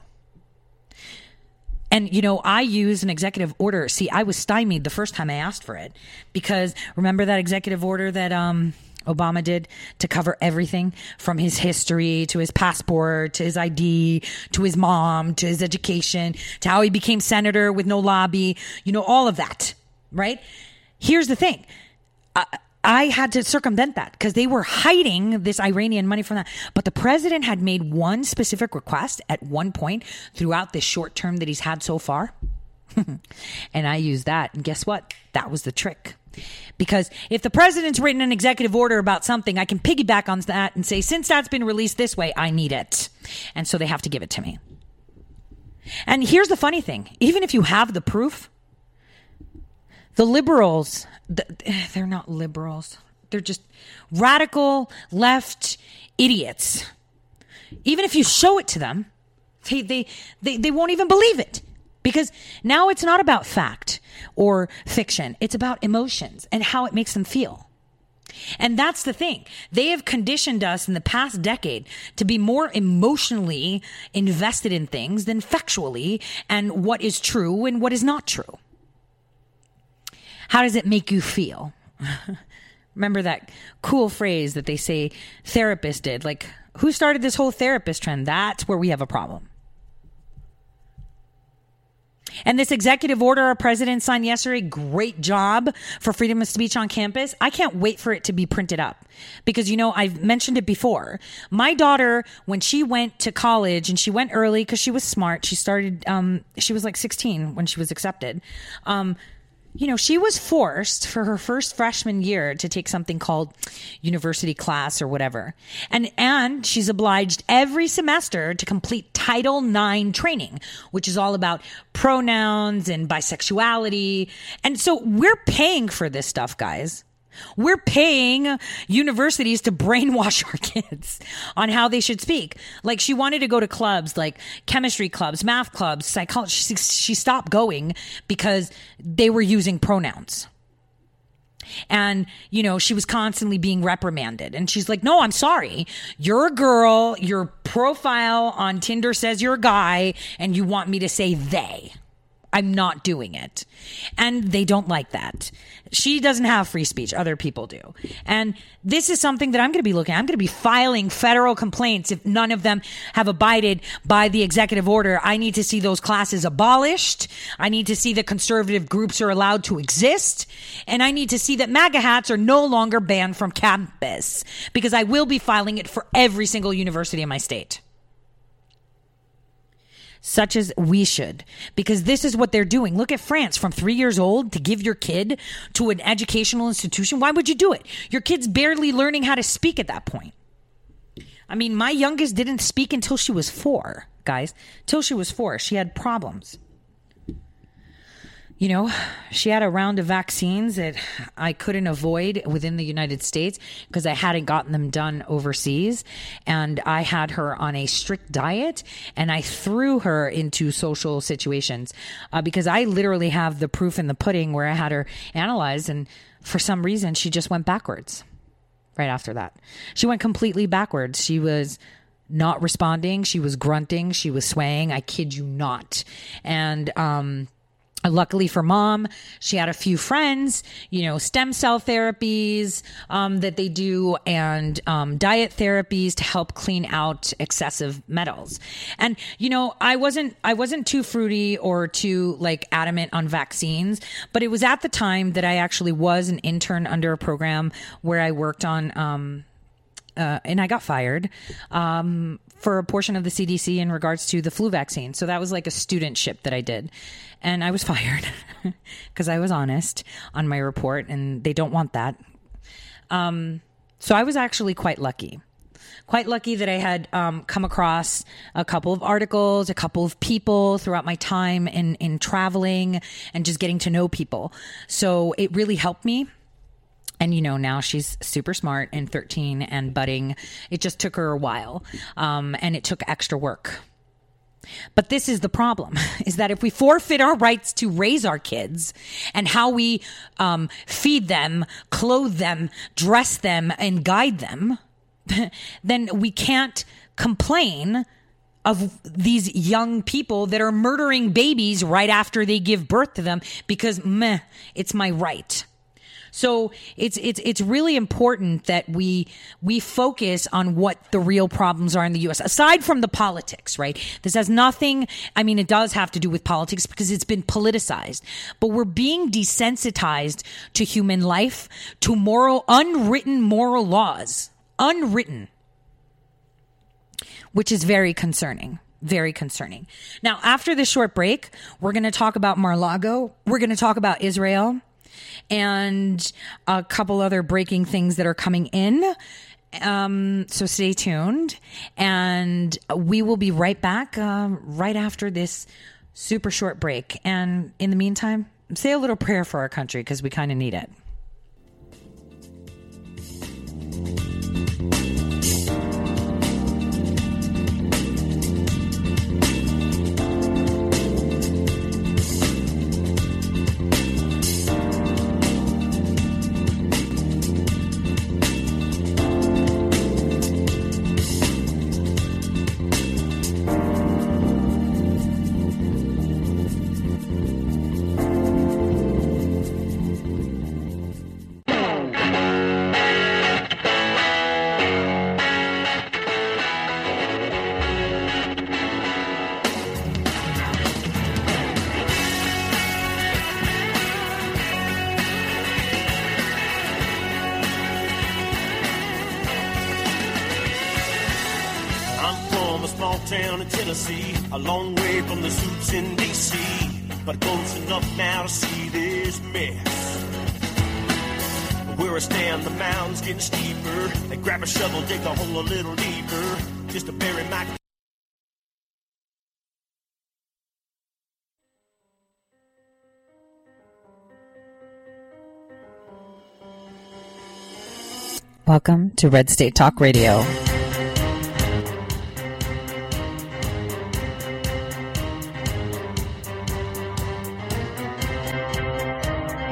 And, you know, I use an executive order. See, I was stymied the first time I asked for it because remember that executive order that, um, Obama did to cover everything from his history to his passport to his ID to his mom to his education to how he became senator with no lobby, you know, all of that, right? Here's the thing. I had to circumvent that because they were hiding this Iranian money from that. But the president had made one specific request at one point throughout this short term that he's had so far. and I used that. And guess what? That was the trick. Because if the president's written an executive order about something, I can piggyback on that and say, since that's been released this way, I need it. And so they have to give it to me. And here's the funny thing even if you have the proof, the liberals, they're not liberals. They're just radical left idiots. Even if you show it to them, they, they, they, they won't even believe it. Because now it's not about fact or fiction, it's about emotions and how it makes them feel. And that's the thing. They have conditioned us in the past decade to be more emotionally invested in things than factually and what is true and what is not true. How does it make you feel? Remember that cool phrase that they say therapists did? Like, who started this whole therapist trend? That's where we have a problem. And this executive order our president signed yesterday, great job for freedom of speech on campus. I can't wait for it to be printed up because, you know, I've mentioned it before. My daughter, when she went to college and she went early because she was smart, she started, um, she was like 16 when she was accepted. Um, you know, she was forced for her first freshman year to take something called university class or whatever. And, and she's obliged every semester to complete Title IX training, which is all about pronouns and bisexuality. And so we're paying for this stuff, guys. We're paying universities to brainwash our kids on how they should speak. Like she wanted to go to clubs like chemistry clubs, math clubs, psychology. She, she stopped going because they were using pronouns. And, you know, she was constantly being reprimanded. And she's like, no, I'm sorry. You're a girl. Your profile on Tinder says you're a guy, and you want me to say they. I'm not doing it. And they don't like that. She doesn't have free speech. Other people do. And this is something that I'm going to be looking at. I'm going to be filing federal complaints if none of them have abided by the executive order. I need to see those classes abolished. I need to see that conservative groups are allowed to exist. And I need to see that MAGA hats are no longer banned from campus because I will be filing it for every single university in my state such as we should, because this is what they're doing. Look at France from three years old to give your kid to an educational institution. Why would you do it? Your kid's barely learning how to speak at that point. I mean, my youngest didn't speak until she was four, guys. Till she was four. She had problems you know, she had a round of vaccines that I couldn't avoid within the United States because I hadn't gotten them done overseas. And I had her on a strict diet and I threw her into social situations uh, because I literally have the proof in the pudding where I had her analyzed. And for some reason, she just went backwards right after that. She went completely backwards. She was not responding. She was grunting. She was swaying. I kid you not. And, um, Luckily for mom, she had a few friends, you know, stem cell therapies um, that they do and um, diet therapies to help clean out excessive metals. And you know, I wasn't I wasn't too fruity or too like adamant on vaccines, but it was at the time that I actually was an intern under a program where I worked on. Um, uh, and I got fired um, for a portion of the CDC in regards to the flu vaccine. So that was like a studentship that I did. And I was fired because I was honest on my report, and they don't want that. Um, so I was actually quite lucky. Quite lucky that I had um, come across a couple of articles, a couple of people throughout my time in, in traveling and just getting to know people. So it really helped me and you know now she's super smart and 13 and budding it just took her a while um, and it took extra work but this is the problem is that if we forfeit our rights to raise our kids and how we um, feed them clothe them dress them and guide them then we can't complain of these young people that are murdering babies right after they give birth to them because meh, it's my right. So it's it's it's really important that we we focus on what the real problems are in the US aside from the politics, right? This has nothing I mean it does have to do with politics because it's been politicized. But we're being desensitized to human life, to moral unwritten moral laws. Unwritten. Which is very concerning very concerning. Now, after this short break, we're going to talk about Mar-Lago. We're going to talk about Israel and a couple other breaking things that are coming in. Um, so stay tuned, and we will be right back uh, right after this super short break. And in the meantime, say a little prayer for our country because we kind of need it. A long way from the suits in D.C., but close enough now to see this mess. Where I stand, the mound's getting steeper. They grab a shovel, dig the hole a little deeper, just to bury my. Welcome to Red State Talk Radio.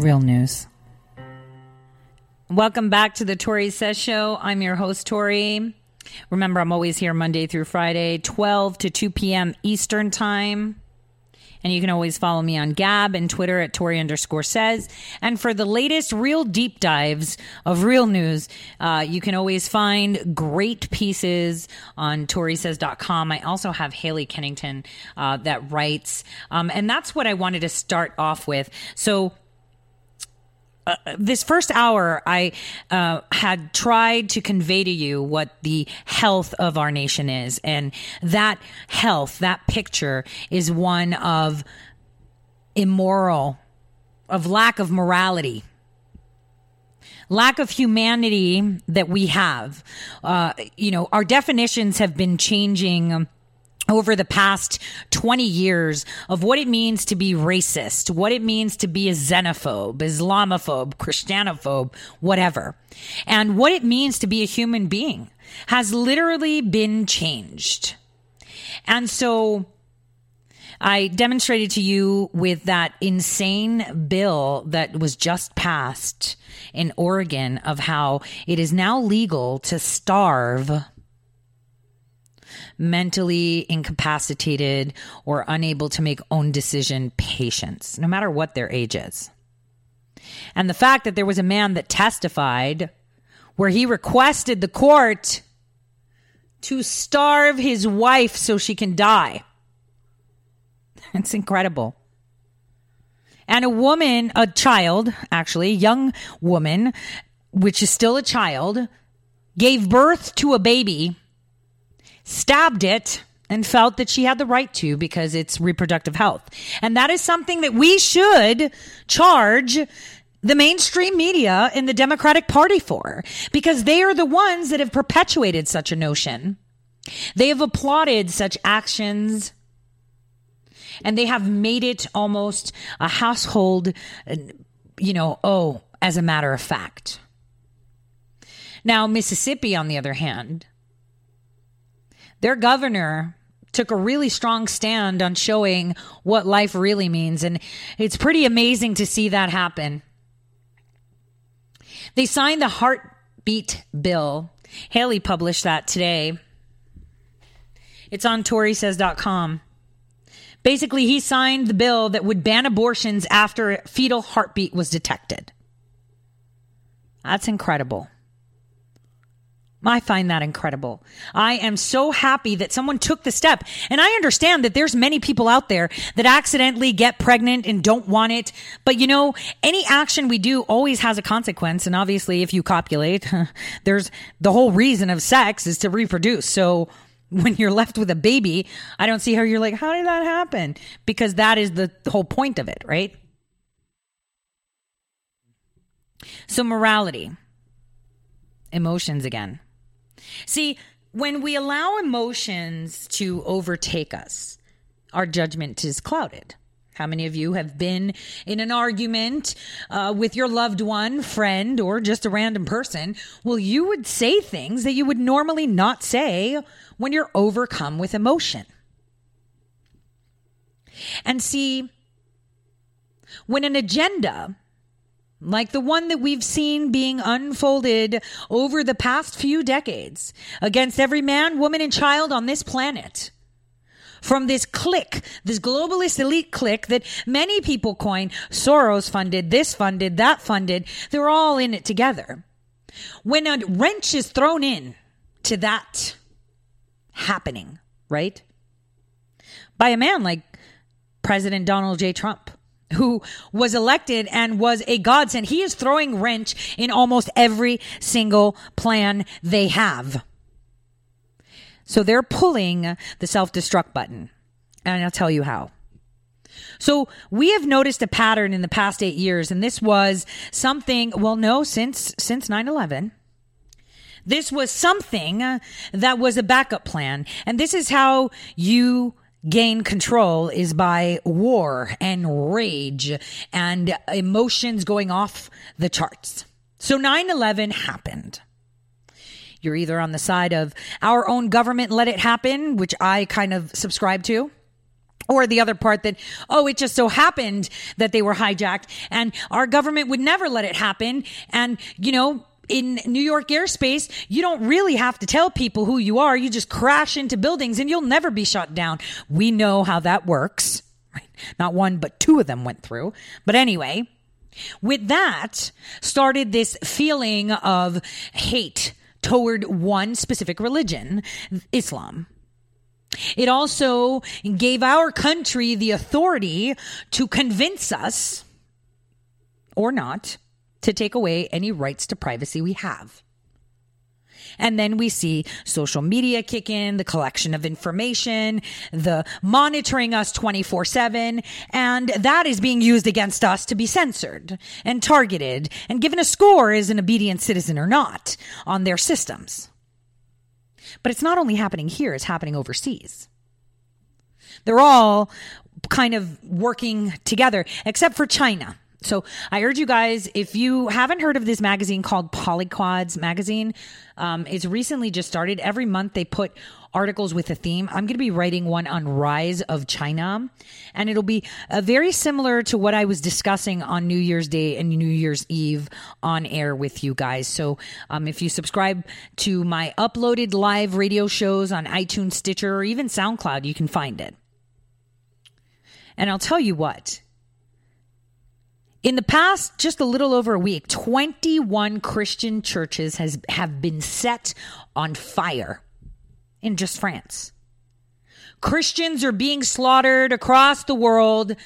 Real news. Welcome back to the Tori Says Show. I'm your host, Tori. Remember, I'm always here Monday through Friday, 12 to 2 p.m. Eastern Time. And you can always follow me on Gab and Twitter at Tori underscore says. And for the latest real deep dives of real news, uh, you can always find great pieces on ToriSays.com. I also have Haley Kennington uh, that writes. Um, and that's what I wanted to start off with. So, uh, this first hour, I uh, had tried to convey to you what the health of our nation is. And that health, that picture, is one of immoral, of lack of morality. Lack of humanity that we have. Uh, you know, our definitions have been changing over the past 20 years of what it means to be racist, what it means to be a xenophobe, Islamophobe, Christianophobe, whatever, and what it means to be a human being has literally been changed. And so I demonstrated to you with that insane bill that was just passed in Oregon of how it is now legal to starve mentally incapacitated or unable to make own decision patients, no matter what their age is. And the fact that there was a man that testified where he requested the court to starve his wife so she can die. It's incredible. And a woman, a child, actually, a young woman, which is still a child, gave birth to a baby stabbed it and felt that she had the right to because it's reproductive health. And that is something that we should charge the mainstream media and the Democratic Party for because they are the ones that have perpetuated such a notion. They have applauded such actions and they have made it almost a household, you know, oh, as a matter of fact. Now, Mississippi, on the other hand, their governor took a really strong stand on showing what life really means. And it's pretty amazing to see that happen. They signed the heartbeat bill. Haley published that today. It's on ToriSays.com. Basically, he signed the bill that would ban abortions after fetal heartbeat was detected. That's incredible. I find that incredible. I am so happy that someone took the step. And I understand that there's many people out there that accidentally get pregnant and don't want it. But you know, any action we do always has a consequence. And obviously, if you copulate, there's the whole reason of sex is to reproduce. So when you're left with a baby, I don't see how you're like, how did that happen? Because that is the whole point of it, right? So morality, emotions again. See, when we allow emotions to overtake us, our judgment is clouded. How many of you have been in an argument uh, with your loved one, friend, or just a random person? Well, you would say things that you would normally not say when you're overcome with emotion. And see, when an agenda like the one that we've seen being unfolded over the past few decades against every man, woman, and child on this planet. From this clique, this globalist elite clique that many people coin Soros funded, this funded, that funded, they're all in it together. When a wrench is thrown in to that happening, right? By a man like President Donald J. Trump who was elected and was a godsend. He is throwing wrench in almost every single plan they have. So they're pulling the self destruct button. And I'll tell you how. So we have noticed a pattern in the past eight years, and this was something, well, no, since, since 9 11. This was something that was a backup plan. And this is how you gain control is by war and rage and emotions going off the charts. So 9 11 happened. You're either on the side of our own government let it happen, which I kind of subscribe to. Or the other part that, oh, it just so happened that they were hijacked and our government would never let it happen. And, you know, in New York airspace, you don't really have to tell people who you are. You just crash into buildings and you'll never be shot down. We know how that works. Right? Not one, but two of them went through. But anyway, with that started this feeling of hate toward one specific religion, Islam. It also gave our country the authority to convince us, or not, to take away any rights to privacy we have. And then we see social media kick in, the collection of information, the monitoring us 24 7. And that is being used against us to be censored and targeted and given a score as an obedient citizen or not on their systems. But it's not only happening here, it's happening overseas. They're all kind of working together, except for China. So I urge you guys, if you haven't heard of this magazine called Polyquads magazine, um, it's recently just started. Every month they put articles with a theme. I'm going to be writing one on rise of China, and it'll be uh, very similar to what I was discussing on New Year's Day and New Year's Eve on air with you guys. So um, if you subscribe to my uploaded live radio shows on iTunes, Stitcher, or even SoundCloud, you can find it. And I'll tell you what in the past, just a little over a week, 21 Christian churches has, have been set on fire in just France. Christians are being slaughtered across the world.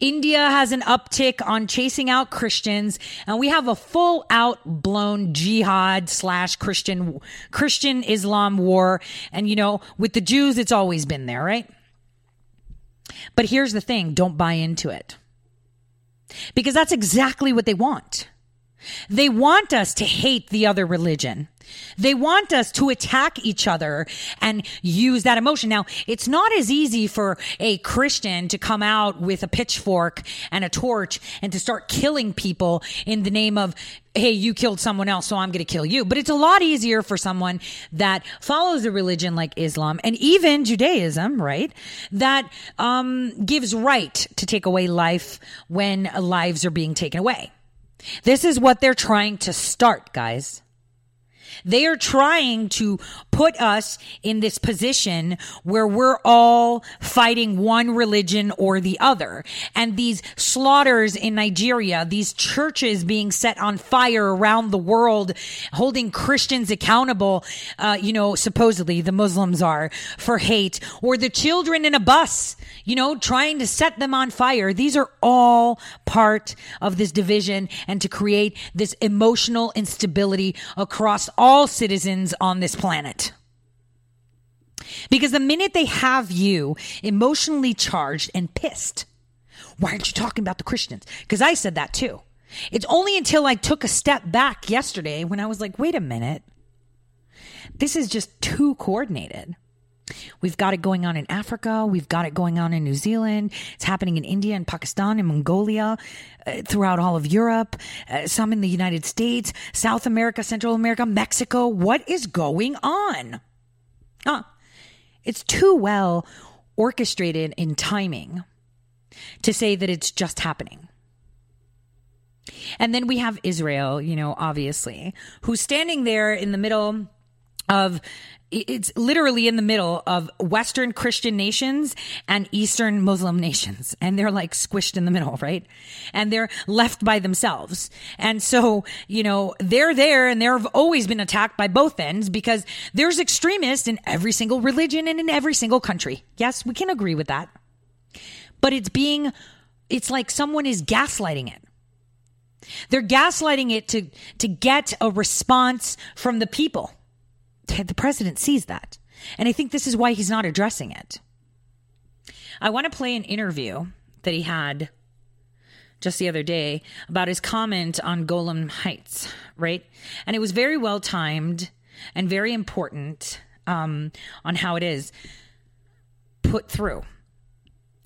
India has an uptick on chasing out Christians, and we have a full out blown jihad slash Christian Christian Islam war. And you know, with the Jews, it's always been there, right? But here's the thing: don't buy into it because that's exactly what they want. They want us to hate the other religion. They want us to attack each other and use that emotion. Now, it's not as easy for a Christian to come out with a pitchfork and a torch and to start killing people in the name of, hey, you killed someone else, so I'm going to kill you. But it's a lot easier for someone that follows a religion like Islam and even Judaism, right? That um, gives right to take away life when lives are being taken away. This is what they're trying to start, guys. They are trying to put us in this position where we're all fighting one religion or the other. And these slaughters in Nigeria, these churches being set on fire around the world, holding Christians accountable, uh, you know, supposedly the Muslims are for hate, or the children in a bus, you know, trying to set them on fire. These are all part of this division and to create this emotional instability across all citizens on this planet. Because the minute they have you emotionally charged and pissed, why aren't you talking about the Christians? Because I said that too. It's only until I took a step back yesterday when I was like, wait a minute. This is just too coordinated. We've got it going on in Africa. We've got it going on in New Zealand. It's happening in India and Pakistan and Mongolia, uh, throughout all of Europe, uh, some in the United States, South America, Central America, Mexico. What is going on? Huh. It's too well orchestrated in timing to say that it's just happening. And then we have Israel, you know, obviously, who's standing there in the middle of it's literally in the middle of Western Christian nations and Eastern Muslim nations. And they're like squished in the middle, right? And they're left by themselves. And so, you know, they're there and they've always been attacked by both ends because there's extremists in every single religion and in every single country. Yes, we can agree with that. But it's being, it's like someone is gaslighting it. They're gaslighting it to, to get a response from the people the president sees that. And I think this is why he's not addressing it. I want to play an interview that he had just the other day about his comment on Golan Heights, right? And it was very well timed and very important um, on how it is put through.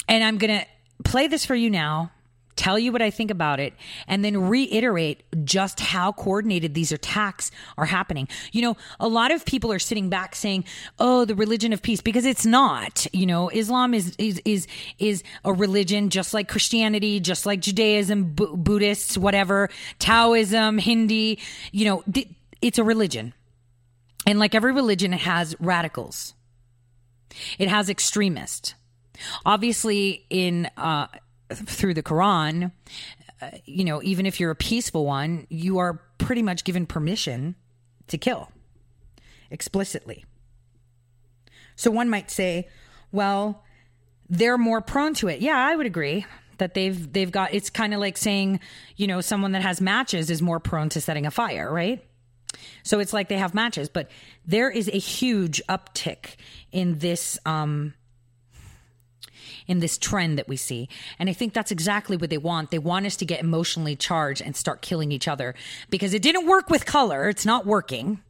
And I'm going to play this for you now tell you what I think about it, and then reiterate just how coordinated these attacks are happening. You know, a lot of people are sitting back saying, "Oh, the religion of peace," because it's not. You know, Islam is is is is a religion just like Christianity, just like Judaism, B- Buddhists, whatever, Taoism, Hindi. You know, th- it's a religion, and like every religion, it has radicals. It has extremists. Obviously, in uh, through the Quran, uh, you know, even if you're a peaceful one, you are pretty much given permission to kill explicitly. So one might say, well, they're more prone to it. Yeah, I would agree that they've they've got it's kind of like saying, you know, someone that has matches is more prone to setting a fire, right? So it's like they have matches, but there is a huge uptick in this um in this trend that we see. And I think that's exactly what they want. They want us to get emotionally charged and start killing each other because it didn't work with color. It's not working.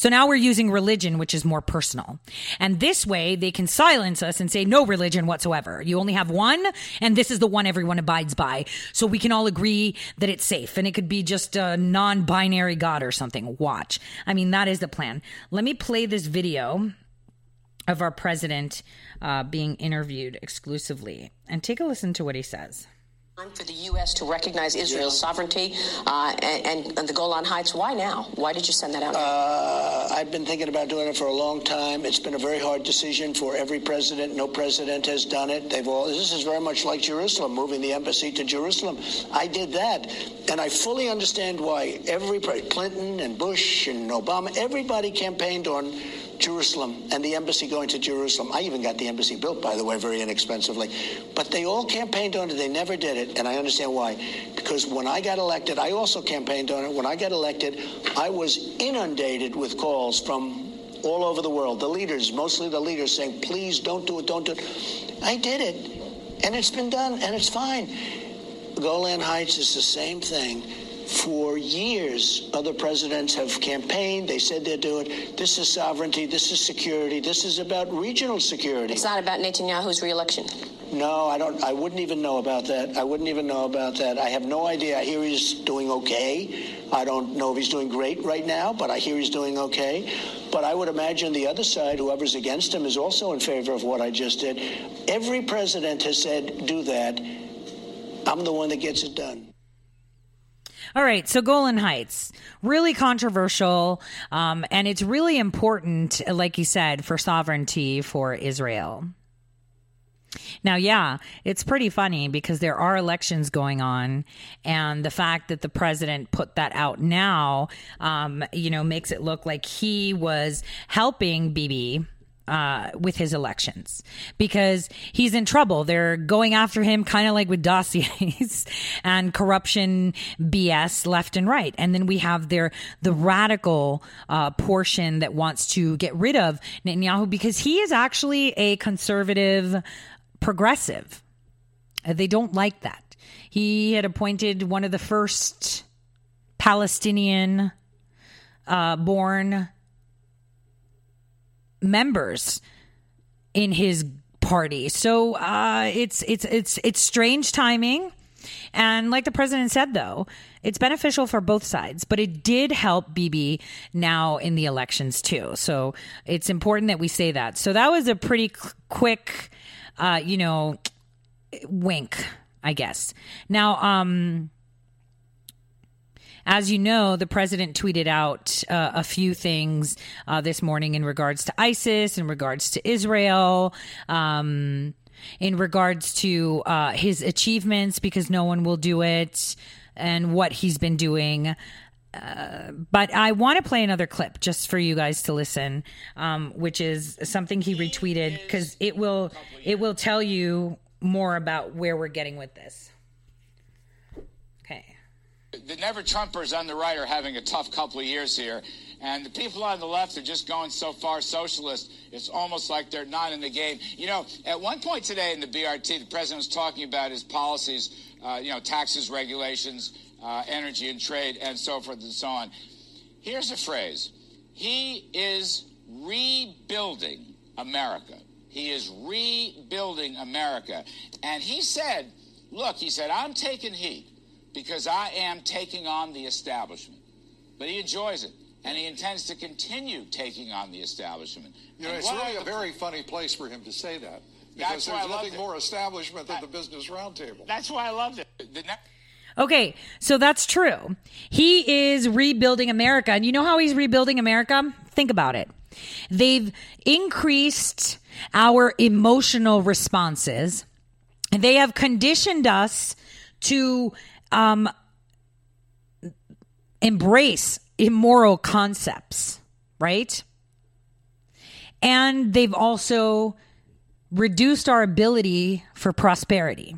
So now we're using religion, which is more personal. And this way they can silence us and say no religion whatsoever. You only have one, and this is the one everyone abides by. So we can all agree that it's safe. And it could be just a non binary God or something. Watch. I mean, that is the plan. Let me play this video of our president uh, being interviewed exclusively. And take a listen to what he says for the U.S. to recognize Israel's sovereignty uh, and, and, the Golan Heights. Why now? Why did you send that out? Uh, I've been thinking about doing it for a long time. It's been a very hard decision for every president. No president has done it. They've all. This is very much like Jerusalem, moving the embassy to Jerusalem. I did that, and I fully understand why every Clinton and Bush and Obama, everybody campaigned on Jerusalem and the embassy going to Jerusalem. I even got the embassy built, by the way, very inexpensively. But they all campaigned on it. They never did it, and I understand why. Because when I got elected, I also campaigned on it. When I got elected, I was inundated with calls from all over the world. The leaders, mostly the leaders, saying, please don't do it, don't do it. I did it, and it's been done, and it's fine. Golan Heights is the same thing for years, other presidents have campaigned. They said they'd do it. This is sovereignty. This is security. This is about regional security. It's not about Netanyahu's reelection. No, I don't. I wouldn't even know about that. I wouldn't even know about that. I have no idea. I hear he's doing okay. I don't know if he's doing great right now, but I hear he's doing okay. But I would imagine the other side, whoever's against him, is also in favor of what I just did. Every president has said, "Do that." I'm the one that gets it done. All right, so Golan Heights, really controversial, um, and it's really important, like you said, for sovereignty for Israel. Now, yeah, it's pretty funny because there are elections going on, and the fact that the president put that out now, um, you know, makes it look like he was helping Bibi uh, with his elections because he's in trouble. They're going after him kind of like with dossiers and corruption BS left and right. And then we have their the radical uh, portion that wants to get rid of Netanyahu because he is actually a conservative progressive. Uh, they don't like that. He had appointed one of the first Palestinian uh, born members in his party. So uh, it's it's it's it's strange timing. And like the president said, though, it's beneficial for both sides, but it did help Bibi now in the elections too. So it's important that we say that. So that was a pretty quick, uh, you know, wink, I guess. Now, um, as you know, the president tweeted out uh, a few things uh, this morning in regards to ISIS, in regards to Israel. Um, in regards to uh, his achievements, because no one will do it, and what he's been doing. Uh, but I want to play another clip just for you guys to listen, um, which is something he retweeted because it will it will tell you more about where we're getting with this. The never Trumpers on the right are having a tough couple of years here. And the people on the left are just going so far socialist, it's almost like they're not in the game. You know, at one point today in the BRT, the president was talking about his policies, uh, you know, taxes, regulations, uh, energy and trade, and so forth and so on. Here's a phrase He is rebuilding America. He is rebuilding America. And he said, Look, he said, I'm taking heat because I am taking on the establishment. But he enjoys it and he intends to continue taking on the establishment. You know, And it's really a the- very funny place for him to say that. That's Because why I there's nothing more establishment than the Business Roundtable. That's why I loved it. The ne- Okay, so that's true. He is rebuilding America. And you know how he's rebuilding America? Think about it. They've increased our emotional responses. They have conditioned us to um, embrace immoral concepts, right? And they've also reduced our ability for prosperity.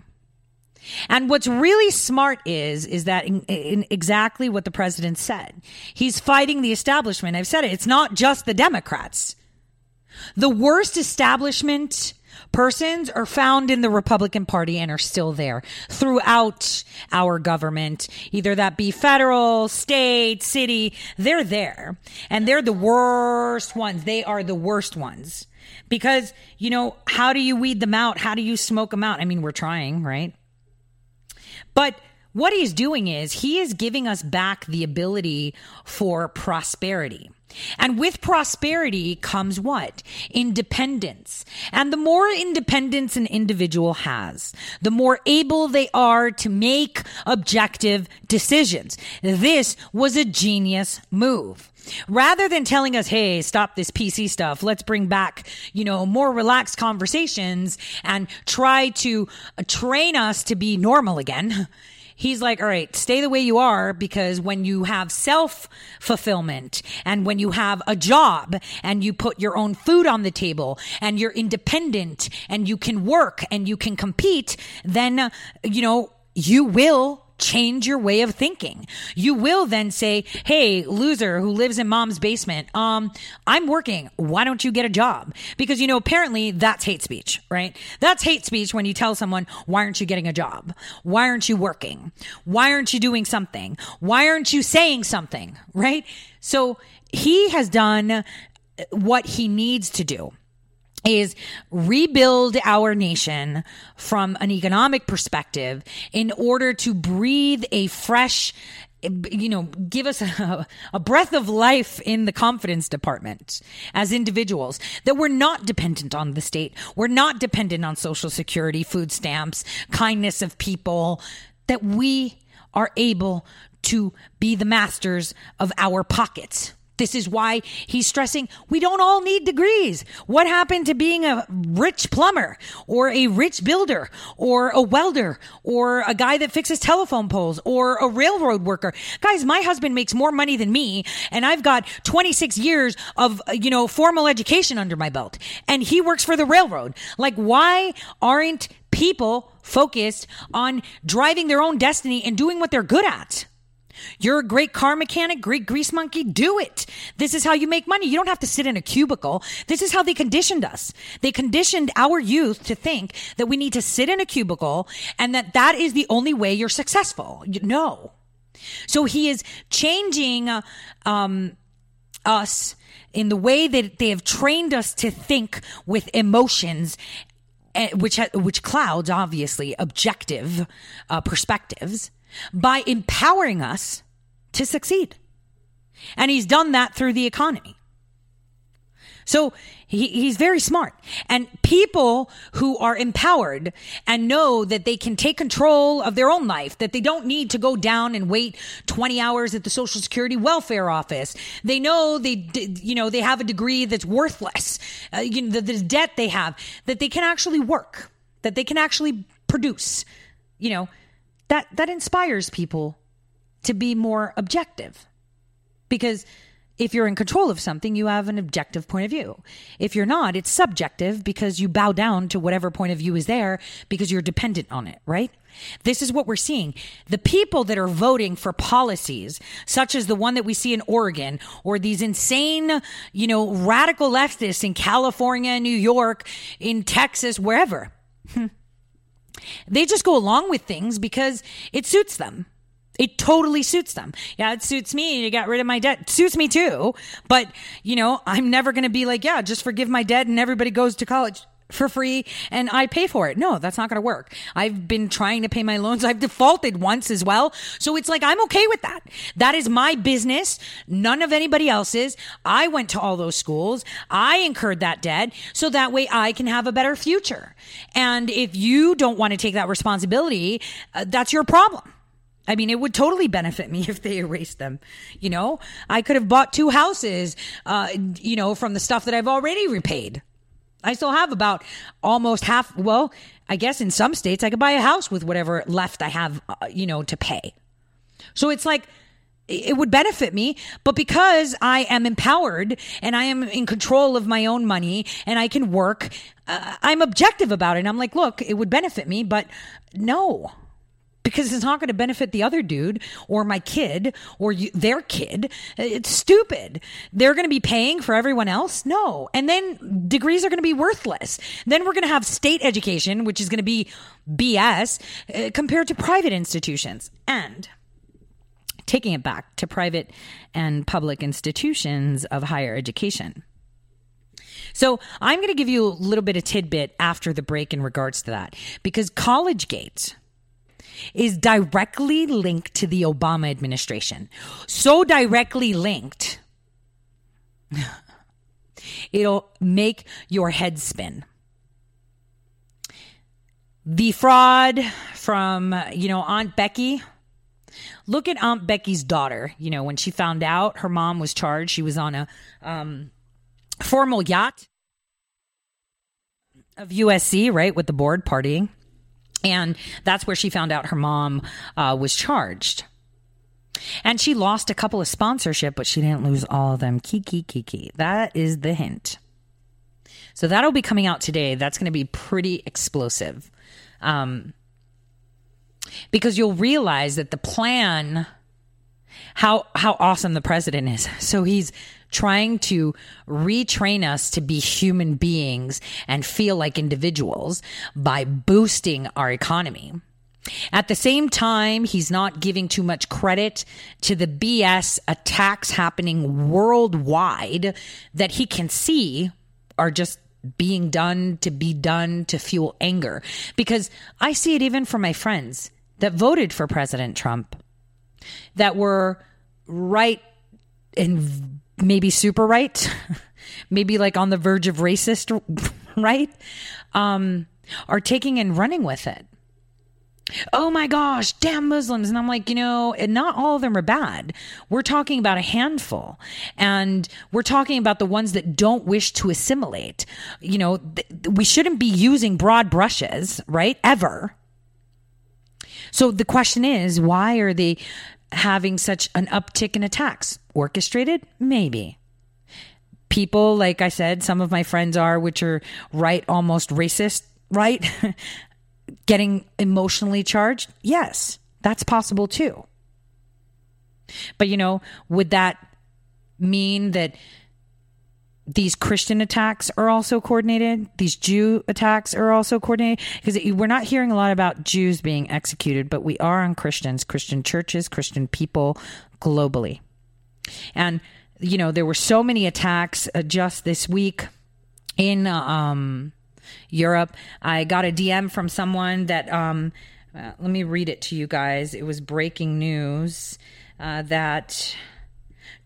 And what's really smart is is that in, in exactly what the president said. He's fighting the establishment. I've said it. It's not just the Democrats. The worst establishment persons are found in the Republican Party and are still there throughout our government, either that be federal, state, city, they're there. And they're the worst ones. They are the worst ones. Because, you know, how do you weed them out? How do you smoke them out? I mean, we're trying, right? But what he's doing is he is giving us back the ability for prosperity. And with prosperity comes what? Independence. And the more independence an individual has, the more able they are to make objective decisions. This was a genius move. Rather than telling us, hey, stop this PC stuff, let's bring back, you know, more relaxed conversations and try to train us to be normal again. He's like, all right, stay the way you are because when you have self fulfillment and when you have a job and you put your own food on the table and you're independent and you can work and you can compete, then, you know, you will change your way of thinking. You will then say, "Hey, loser who lives in mom's basement, um I'm working. Why don't you get a job?" Because you know, apparently that's hate speech, right? That's hate speech when you tell someone, "Why aren't you getting a job? Why aren't you working? Why aren't you doing something? Why aren't you saying something?" Right? So, he has done what he needs to do is rebuild our nation from an economic perspective in order to breathe a fresh you know give us a, a, breath of life in the confidence department as individuals that we're not dependent on the state. We're not dependent on social security food stamps kindness of people that we are able to be the masters of our pockets this is why he's stressing we don't all need degrees. What happened to being a rich plumber or a rich builder or a welder or a guy that fixes telephone poles or a railroad worker? Guys, my husband makes more money than me and I've got 26 years of, you know, formal education under my belt and he works for the railroad. Like, why aren't people focused on driving their own destiny and doing what they're good at? You're a great car mechanic, great grease monkey. Do it. This is how you make money. You don't have to sit in a cubicle. This is how they conditioned us. They conditioned our youth to think that we need to sit in a cubicle and that that is the only way you're successful. No. So he is changing uh, um, us in the way that they have trained us to think with emotions eh, which which clouds obviously objective uh, perspectives by empowering us to succeed. And he's done that through the economy. So he, he's very smart. And people who are empowered and know that they can take control of their own life, that they don't need to go down and wait 20 hours at the Social Security welfare office. They know they, you know, they have a degree that's worthless, uh, you know, the, the debt they have, that they can actually work, that they can actually produce, you know, that, that inspires people to be more objective because if you're in control of something, you have an objective point of view. If you're not, it's subjective because you bow down to whatever point of view is there because you're dependent on it, right? This is what we're seeing. The people that are voting for policies such as the one that we see in Oregon or these insane, you know, radical leftists in California, New York, in Texas, wherever. they just go along with things because it suits them. It totally suits them. Yeah, it suits me to get rid of my debt. It suits me too. But, you know, I'm never going to be like, yeah, just forgive my debt and everybody goes to college for free and I pay for it. No, that's not going to work. I've been trying to pay my loans. I've defaulted once as well. So it's like, I'm okay with that. That is my business. None of anybody else's. I went to all those schools. I incurred that debt. So that way I can have a better future. And if you don't want to take that responsibility, uh, that's your problem. I mean, it would totally benefit me if they erased them. You know, I could have bought two houses, uh, you know, from the stuff that I've already repaid. I still have about almost half. Well, I guess in some states I could buy a house with whatever left I have, uh, you know, to pay. So it's like, it would benefit me, but because I am empowered and I am in control of my own money and I can work, uh, I'm objective about it. And I'm like, look, it would benefit me, but no, because it's not going to benefit the other dude or my kid or you, their kid. It's stupid. They're going to be paying for everyone else? No. And then degrees are going to be worthless. Then we're going to have state education, which is going to be BS uh, compared to private institutions. And taking it back to private and public institutions of higher education. So I'm going to give you a little bit of tidbit after the break in regards to that because College Gate is directly linked to the Obama administration. So directly linked, it'll make your head spin. The fraud from, you know, Aunt Becky. Look at Aunt Becky's daughter. You know, when she found out her mom was charged, she was on a um, formal yacht of USC, right, with the board partying. And that's where she found out her mom uh, was charged. And she lost a couple of sponsorship, but she didn't lose all of them. Kiki, kiki. That is the hint. So that'll be coming out today. That's going to be pretty explosive. Um, because you'll realize that the plan, how, how awesome the president is. So he's trying to retrain us to be human beings and feel like individuals by boosting our economy. At the same time, he's not giving too much credit to the BS attacks happening worldwide that he can see are just being done to be done to fuel anger. Because I see it even from my friends that voted for President Trump that were right and maybe super right, maybe like on the verge of racist right, um, are taking and running with it. Oh my gosh, damn Muslims. And I'm like, you know, not all of them are bad. We're talking about a handful. And we're talking about the ones that don't wish to assimilate. You know, th- we shouldn't be using broad brushes, right? Ever. So the question is, why are they having such an uptick in attacks? Orchestrated? Maybe. People, like I said, some of my friends are, which are right, almost racist, right? Getting emotionally charged? Yes, that's possible too. But, you know, would that mean that these Christian attacks are also coordinated. These Jew attacks are also coordinated because we're not hearing a lot about Jews being executed, but we are on Christians, Christian churches, Christian people globally. And, you know, there were so many attacks uh, just this week in um, Europe. I got a DM from someone that, um, uh, let me read it to you guys. It was breaking news uh, that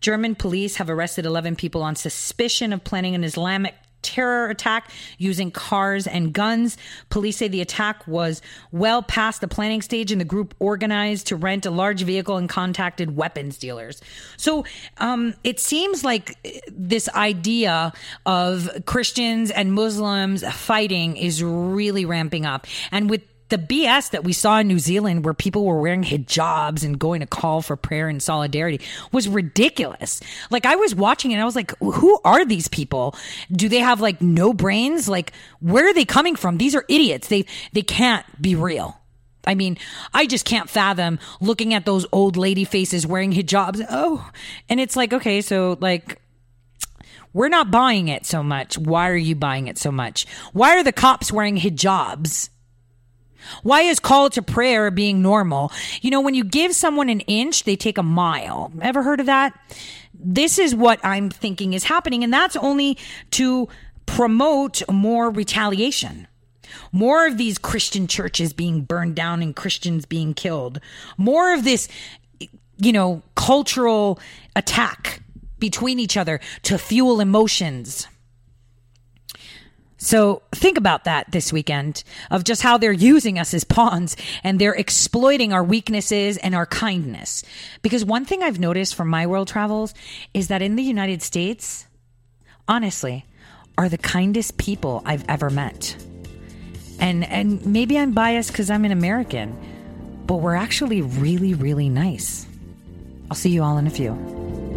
German police have arrested 11 people on suspicion of planning an Islamic terror attack using cars and guns. Police say the attack was well past the planning stage and the group organized to rent a large vehicle and contacted weapons dealers. So um, it seems like this idea of Christians and Muslims fighting is really ramping up. And with the BS that we saw in New Zealand, where people were wearing hijabs and going to call for prayer and solidarity, was ridiculous. Like, I was watching and I was like, who are these people? Do they have like no brains? Like, where are they coming from? These are idiots. They, they can't be real. I mean, I just can't fathom looking at those old lady faces wearing hijabs. Oh, and it's like, okay, so like, we're not buying it so much. Why are you buying it so much? Why are the cops wearing hijabs? Why is call to prayer being normal? You know, when you give someone an inch, they take a mile. Ever heard of that? This is what I'm thinking is happening, and that's only to promote more retaliation. More of these Christian churches being burned down and Christians being killed. More of this, you know, cultural attack between each other to fuel emotions. So think about that this weekend of just how they're using us as pawns and they're exploiting our weaknesses and our kindness. Because one thing I've noticed from my world travels is that in the United States, honestly, are the kindest people I've ever met. And and maybe I'm biased cuz I'm an American, but we're actually really really nice. I'll see you all in a few.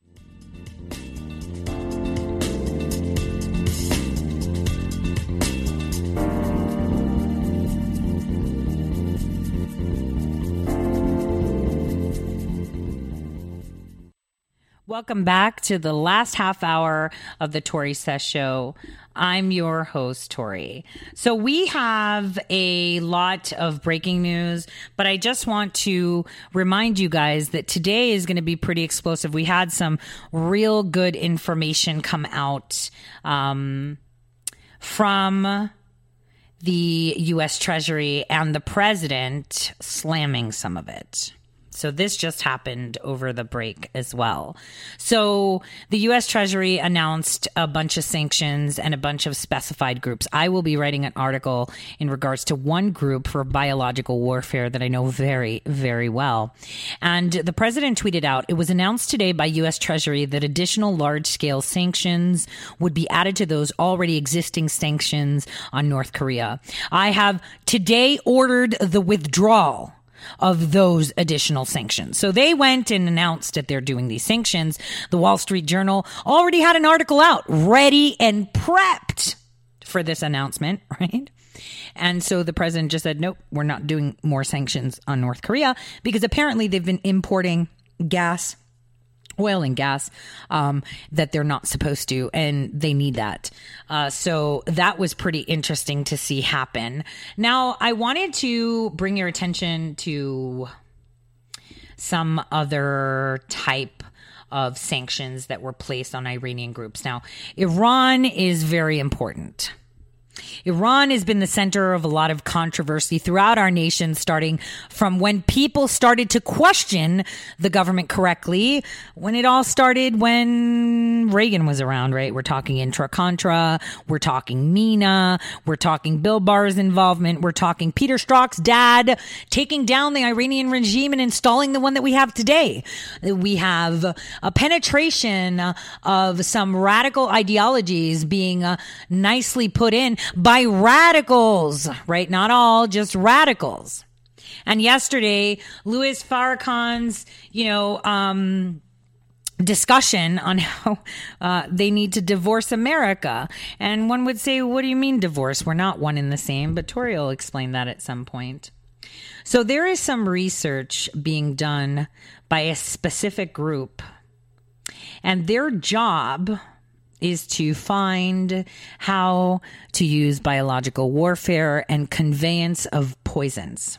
Welcome back to the last half hour of the Tore Says Show. I'm your host, Tore. So we have a lot of breaking news, but I just want to remind you guys that today is going to be pretty explosive. We had some real good information come out um, from the U.S. Treasury and the president slamming some of it. So this just happened over the break as well. So the US Treasury announced a bunch of sanctions and a bunch of specified groups. I will be writing an article in regards to one group for biological warfare that I know very, very well. And the president tweeted out, it was announced today by US Treasury that additional large scale sanctions would be added to those already existing sanctions on North Korea. I have today ordered the withdrawal of those additional sanctions. So they went and announced that they're doing these sanctions. The Wall Street Journal already had an article out ready and prepped for this announcement, right? And so the president just said, nope, we're not doing more sanctions on North Korea because apparently they've been importing gas oil and gas um, that they're not supposed to, and they need that. Uh, so that was pretty interesting to see happen. Now, I wanted to bring your attention to some other type of sanctions that were placed on Iranian groups. Now, Iran is very important. Iran has been the center of a lot of controversy throughout our nation, starting from when people started to question the government correctly. When it all started when Reagan was around, right? We're talking Iran Contra, we're talking MENA, we're talking Bill Barr's involvement, we're talking Peter Strzok's dad taking down the Iranian regime and installing the one that we have today. We have a penetration of some radical ideologies being uh, nicely put in by radicals, right? Not all, just radicals. And yesterday, Louis Farrakhan's, you know, um, discussion on how uh, they need to divorce America. And one would say, what do you mean divorce? We're not one in the same, but Tore will explain that at some point. So there is some research being done by a specific group, and their job is to find how to use biological warfare and conveyance of poisons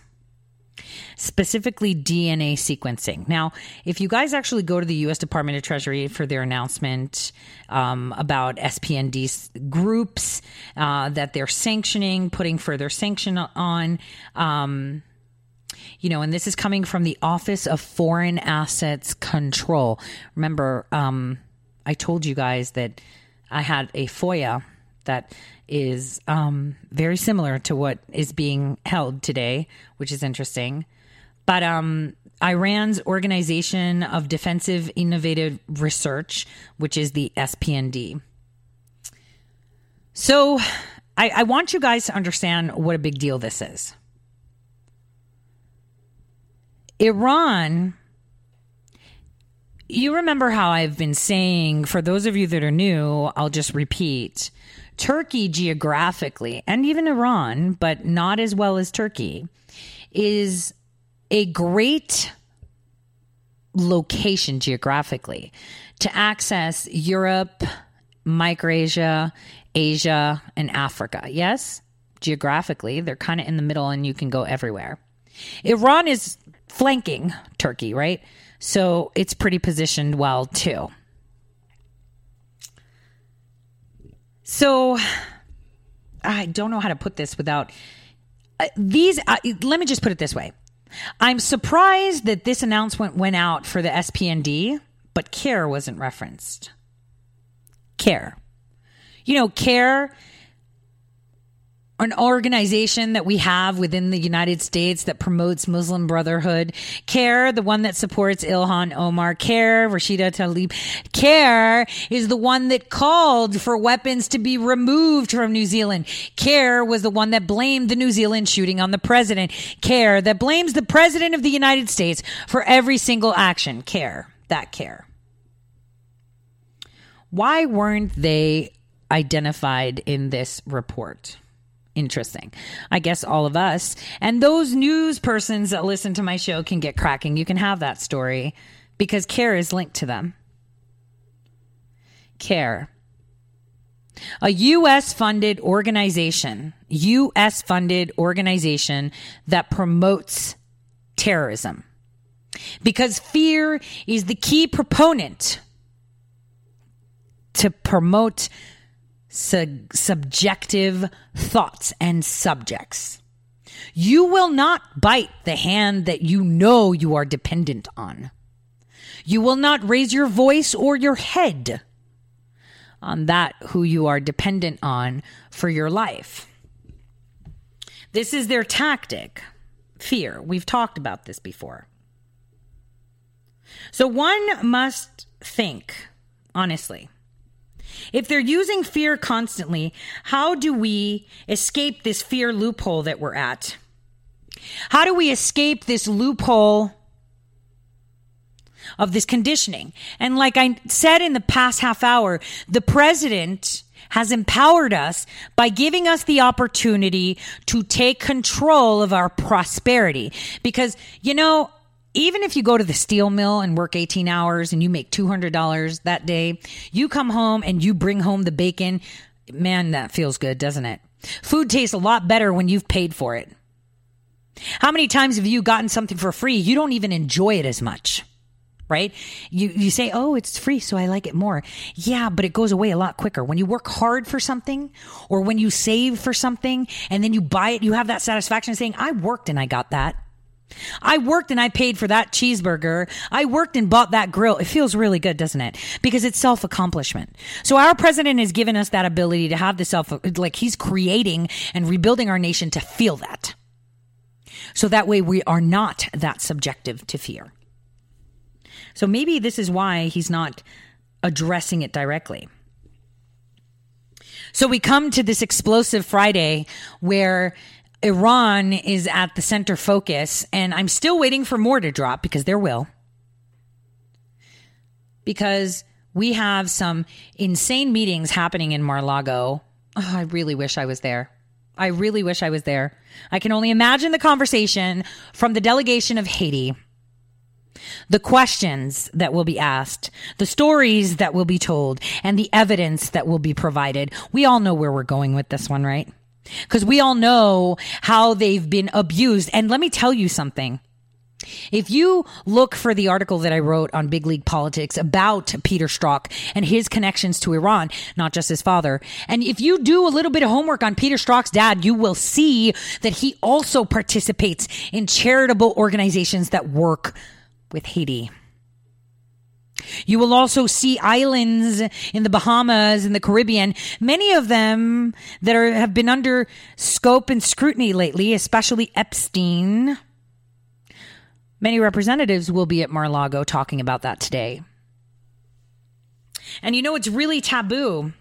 specifically DNA sequencing. Now, if you guys actually go to the U.S. Department of Treasury for their announcement um, about SPND groups uh, that they're sanctioning, putting further sanction on, um, you know, and this is coming from the Office of Foreign Assets Control. Remember, um, I told you guys that I had a FOIA that is um, very similar to what is being held today, which is interesting. But um, Iran's Organization of Defensive Innovative Research, which is the SPND. So I, I want you guys to understand what a big deal this is. Iran you remember how I've been saying, for those of you that are new, I'll just repeat Turkey geographically, and even Iran, but not as well as Turkey, is a great location geographically to access Europe, Micronesia, Asia, and Africa. Yes, geographically, they're kind of in the middle and you can go everywhere. Iran is flanking Turkey, right? So it's pretty positioned well too. So I don't know how to put this without uh, these. Uh, let me just put it this way. I'm surprised that this announcement went out for the SPND, but CAIR wasn't referenced. CAIR. You know, CAIR an organization that we have within the United States that promotes Muslim Brotherhood. CAIR, the one that supports Ilhan Omar. CAIR, Rashida Tlaib. CAIR is the one that called for weapons to be removed from New Zealand. CAIR was the one that blamed the New Zealand shooting on the president. CAIR that blames the president of the United States for every single action. CAIR, that CAIR. Why weren't they identified in this report? Interesting. I guess all of us and those news persons that listen to my show can get cracking. You can have that story because CAIR is linked to them. CAIR. A U.S. funded organization, U.S. funded organization that promotes terrorism. Because fear is the key proponent to promote su- subjective thoughts and subjects. You will not bite the hand that you know you are dependent on. You will not raise your voice or your head on that who you are dependent on for your life. This is their tactic fear. We've talked about this before. So one must think, honestly, if they're using fear constantly, how do we escape this fear loophole that we're at? How do we escape this loophole of this conditioning? And like I said in the past half hour, the president has empowered us by giving us the opportunity to take control of our prosperity. Because, you know, even if you go to the steel mill and work 18 hours and you make $200 that day, you come home and you bring home the bacon. Man, that feels good, doesn't it? Food tastes a lot better when you've paid for it. How many times have you gotten something for free? You don't even enjoy it as much, right? You, you say, Oh, it's free. So I like it more. Yeah, but it goes away a lot quicker. When you work hard for something or when you save for something and then you buy it, you have that satisfaction of saying, I worked and I got that. I worked and I paid for that cheeseburger. I worked and bought that grill. It feels really good, doesn't it? Because it's self accomplishment. So our president has given us that ability to have the self, like he's creating and rebuilding our nation to feel that. So that way we are not that subjective to fear. So maybe this is why he's not addressing it directly. So we come to this explosive Friday where Iran is at the center focus, and I'm still waiting for more to drop because there will. Because we have some insane meetings happening in Mar-Lago. Oh, I really wish I was there. I really wish I was there. I can only imagine the conversation from the delegation of Haiti. The questions that will be asked, the stories that will be told, and the evidence that will be provided. We all know where we're going with this one, right? Because we all know how they've been abused. And let me tell you something. If you look for the article that I wrote on Big League Politics about Peter Strzok and his connections to Iran, not just his father, and if you do a little bit of homework on Peter Strzok's dad, you will see that he also participates in charitable organizations that work with Haiti. You will also see islands in the Bahamas and the Caribbean, many of them that are, have been under scope and scrutiny lately, especially Epstein. Many representatives will be at Mar-Lago talking about that today. And you know, it's really taboo.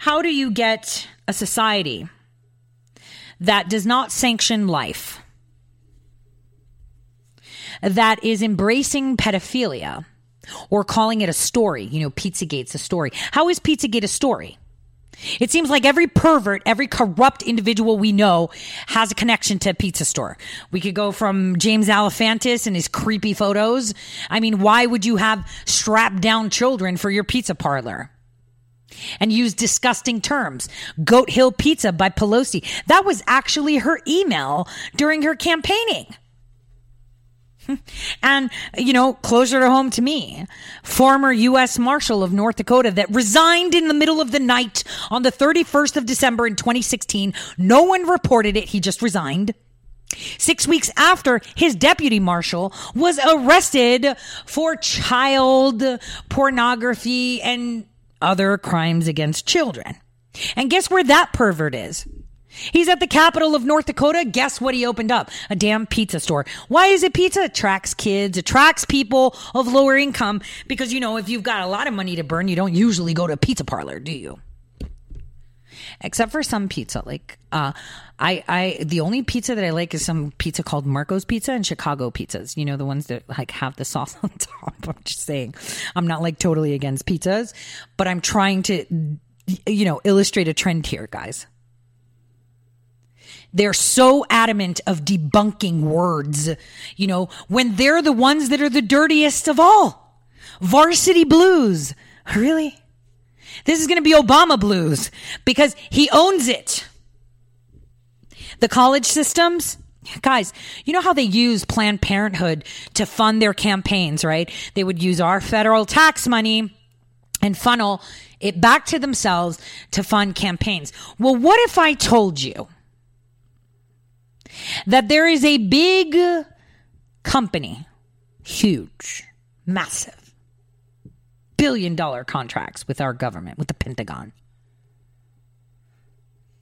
How do you get a society that does not sanction life, that is embracing pedophilia, or calling it a story? You know, Pizzagate's a story. How is Pizzagate a story? It seems like every pervert, every corrupt individual we know has a connection to a pizza store. We could go from James Alefantis and his creepy photos. I mean, why would you have strapped down children for your pizza parlor? And use disgusting terms. Goat Hill Pizza by Pelosi. That was actually her email during her campaigning. And, you know, closer to home to me, former U.S. Marshal of North Dakota that resigned in the middle of the night on the 31st of December in 2016. No one reported it. He just resigned. Six weeks after, his deputy marshal was arrested for child pornography and other crimes against children. And guess where that pervert is? He's at the capital of North Dakota. Guess what he opened up? A damn pizza store. Why is it pizza? Attracts kids, attracts people of lower income because, you know, if you've got a lot of money to burn, you don't usually go to a pizza parlor, do you? Except for some pizza. Like, uh, I, I, the only pizza that I like is some pizza called Marco's Pizza and Chicago pizzas. You know, the ones that like have the sauce on top. I'm just saying, I'm not like totally against pizzas, but I'm trying to, you know, illustrate a trend here, guys. They're so adamant of debunking words, you know, when they're the ones that are the dirtiest of all. Varsity Blues Really? This is going to be Obama blues because he owns it. The college systems, guys, you know how they use Planned Parenthood to fund their campaigns, right? They would use our federal tax money and funnel it back to themselves to fund campaigns. Well, what if I told you that there is a big company, huge, massive, billion dollar contracts with our government, with the Pentagon,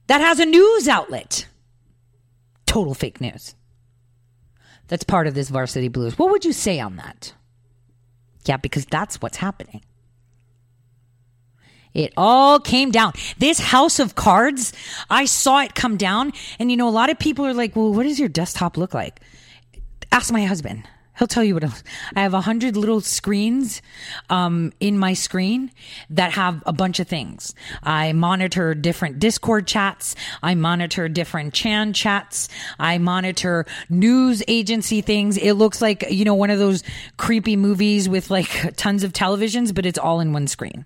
that has a news outlet? Total fake news. That's part of this varsity blues. What would you say on that? Yeah, because that's what's happening. It all came down. This house of cards, I saw it come down. And you know, a lot of people are like, well, what does your desktop look like? Ask my husband. He'll tell you what else. I have a hundred little screens um, in my screen that have a bunch of things. I monitor different Discord chats. I monitor different Chan chats. I monitor news agency things. It looks like you know one of those creepy movies with like tons of televisions, but it's all in one screen.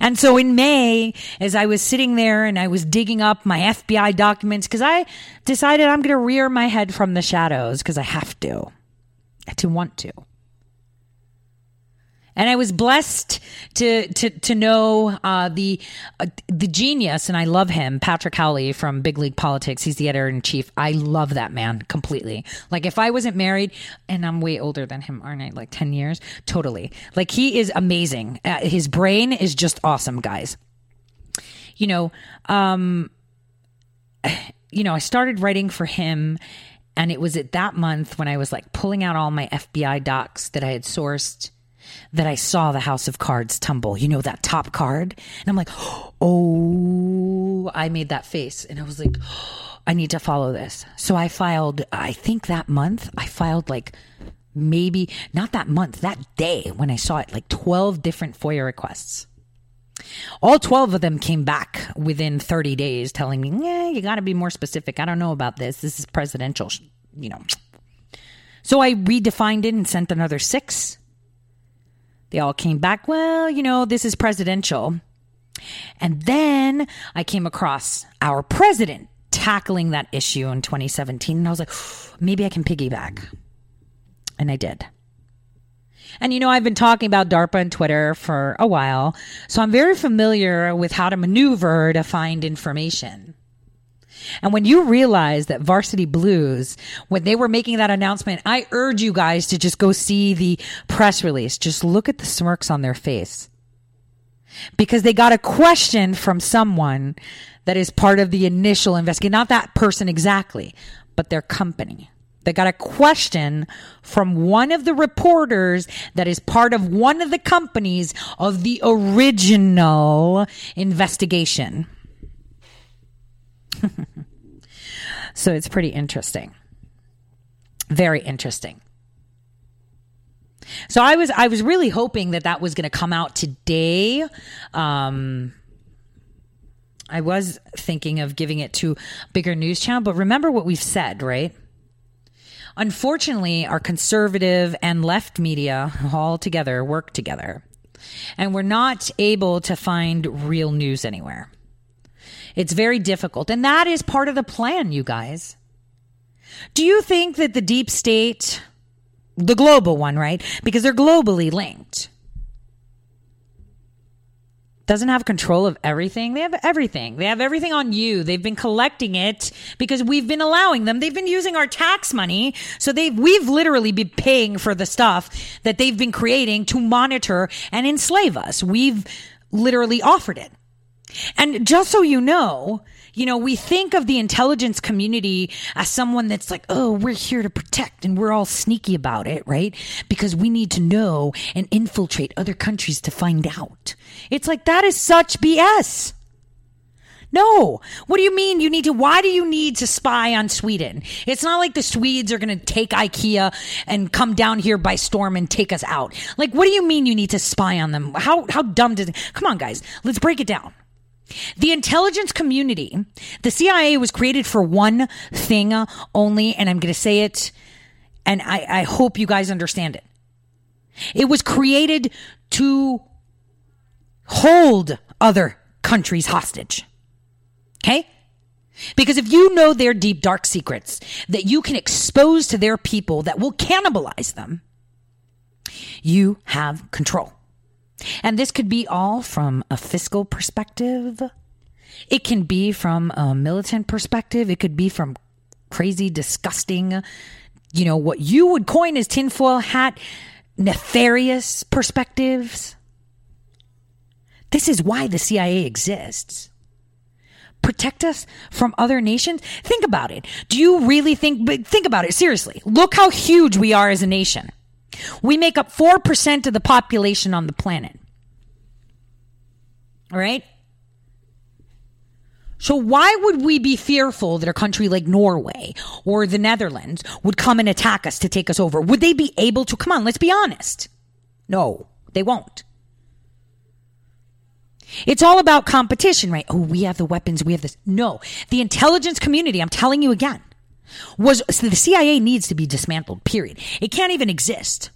And so in May, as I was sitting there and I was digging up my FBI documents, because I decided I'm going to rear my head from the shadows because I have to, I to want to. And I was blessed to to to know uh, the uh, the genius, and I love him, Patrick Howley from Big League Politics. He's the editor in chief. I love that man completely. Like if I wasn't married, and I'm way older than him, aren't I? Like ten years, totally. Like he is amazing. Uh, his brain is just awesome, guys. You know, um, you know, I started writing for him. And it was at that month when I was like pulling out all my FBI docs that I had sourced that I saw the House of Cards tumble. You know, that top card? And I'm like, oh, I made that face. And I was like, oh, I need to follow this. So I filed, I think that month, I filed like maybe not that month, that day when I saw it, like 12 different FOIA requests. All 12 of them came back within 30 days telling me, yeah, you got to be more specific. I don't know about this. This is presidential, you know. So I redefined it and sent another six. They all came back, well, you know, this is presidential. And then I came across our president tackling that issue in 2017. And I was like, maybe I can piggyback. And I did. And you know, I've been talking about DARPA and Twitter for a while, so I'm very familiar with how to maneuver to find information. And when you realize that Varsity Blues, when they were making that announcement, I urge you guys to just go see the press release. Just look at the smirks on their face. Because they got a question from someone that is part of the initial investigation. Not that person exactly, but their company. They got a question from one of the reporters that is part of one of the companies of the original investigation. so it's pretty interesting. Very interesting. So I was I was really hoping that that was going to come out today. Um, I was thinking of giving it to bigger news channel, but remember what we've said, right? Unfortunately, our conservative and left media all together work together, and we're not able to find real news anywhere. It's very difficult. And that is part of the plan, you guys. Do you think that the deep state, the global one, right? Because they're globally linked, doesn't have control of everything. They have everything. They have everything on you. They've been collecting it because we've been allowing them. They've been using our tax money. So they've, we've literally been paying for the stuff that they've been creating to monitor and enslave us. We've literally offered it. And just so you know, you know, we think of the intelligence community as someone that's like, oh, we're here to protect and we're all sneaky about it, right? Because we need to know and infiltrate other countries to find out. It's like, that is such BS. No. What do you mean you need to? Why do you need to spy on Sweden? It's not like the Swedes are going to take IKEA and come down here by storm and take us out. Like, what do you mean you need to spy on them? How, how dumb does it? Come on, guys. Let's break it down. The intelligence community, the CIA was created for one thing only, and I'm going to say it, and I, I hope you guys understand it. It was created to hold other countries hostage. Okay? Because if you know their deep, dark secrets that you can expose to their people that will cannibalize them, you have control. And this could be all from a fiscal perspective. It can be from a militant perspective. It could be from crazy, disgusting, you know, what you would coin as tinfoil hat, nefarious perspectives. This is why the CIA exists. Protect us from other nations? Think about it. Do you really think, think about it seriously. Look how huge we are as a nation. We make up 4% of the population on the planet. All right? So why would we be fearful that a country like Norway or the Netherlands would come and attack us to take us over? Would they be able to? Come on, let's be honest. No, they won't. It's all about competition, right? Oh, we have the weapons, we have this. No, the intelligence community, I'm telling you again, was so the CIA needs to be dismantled, period. It can't even exist.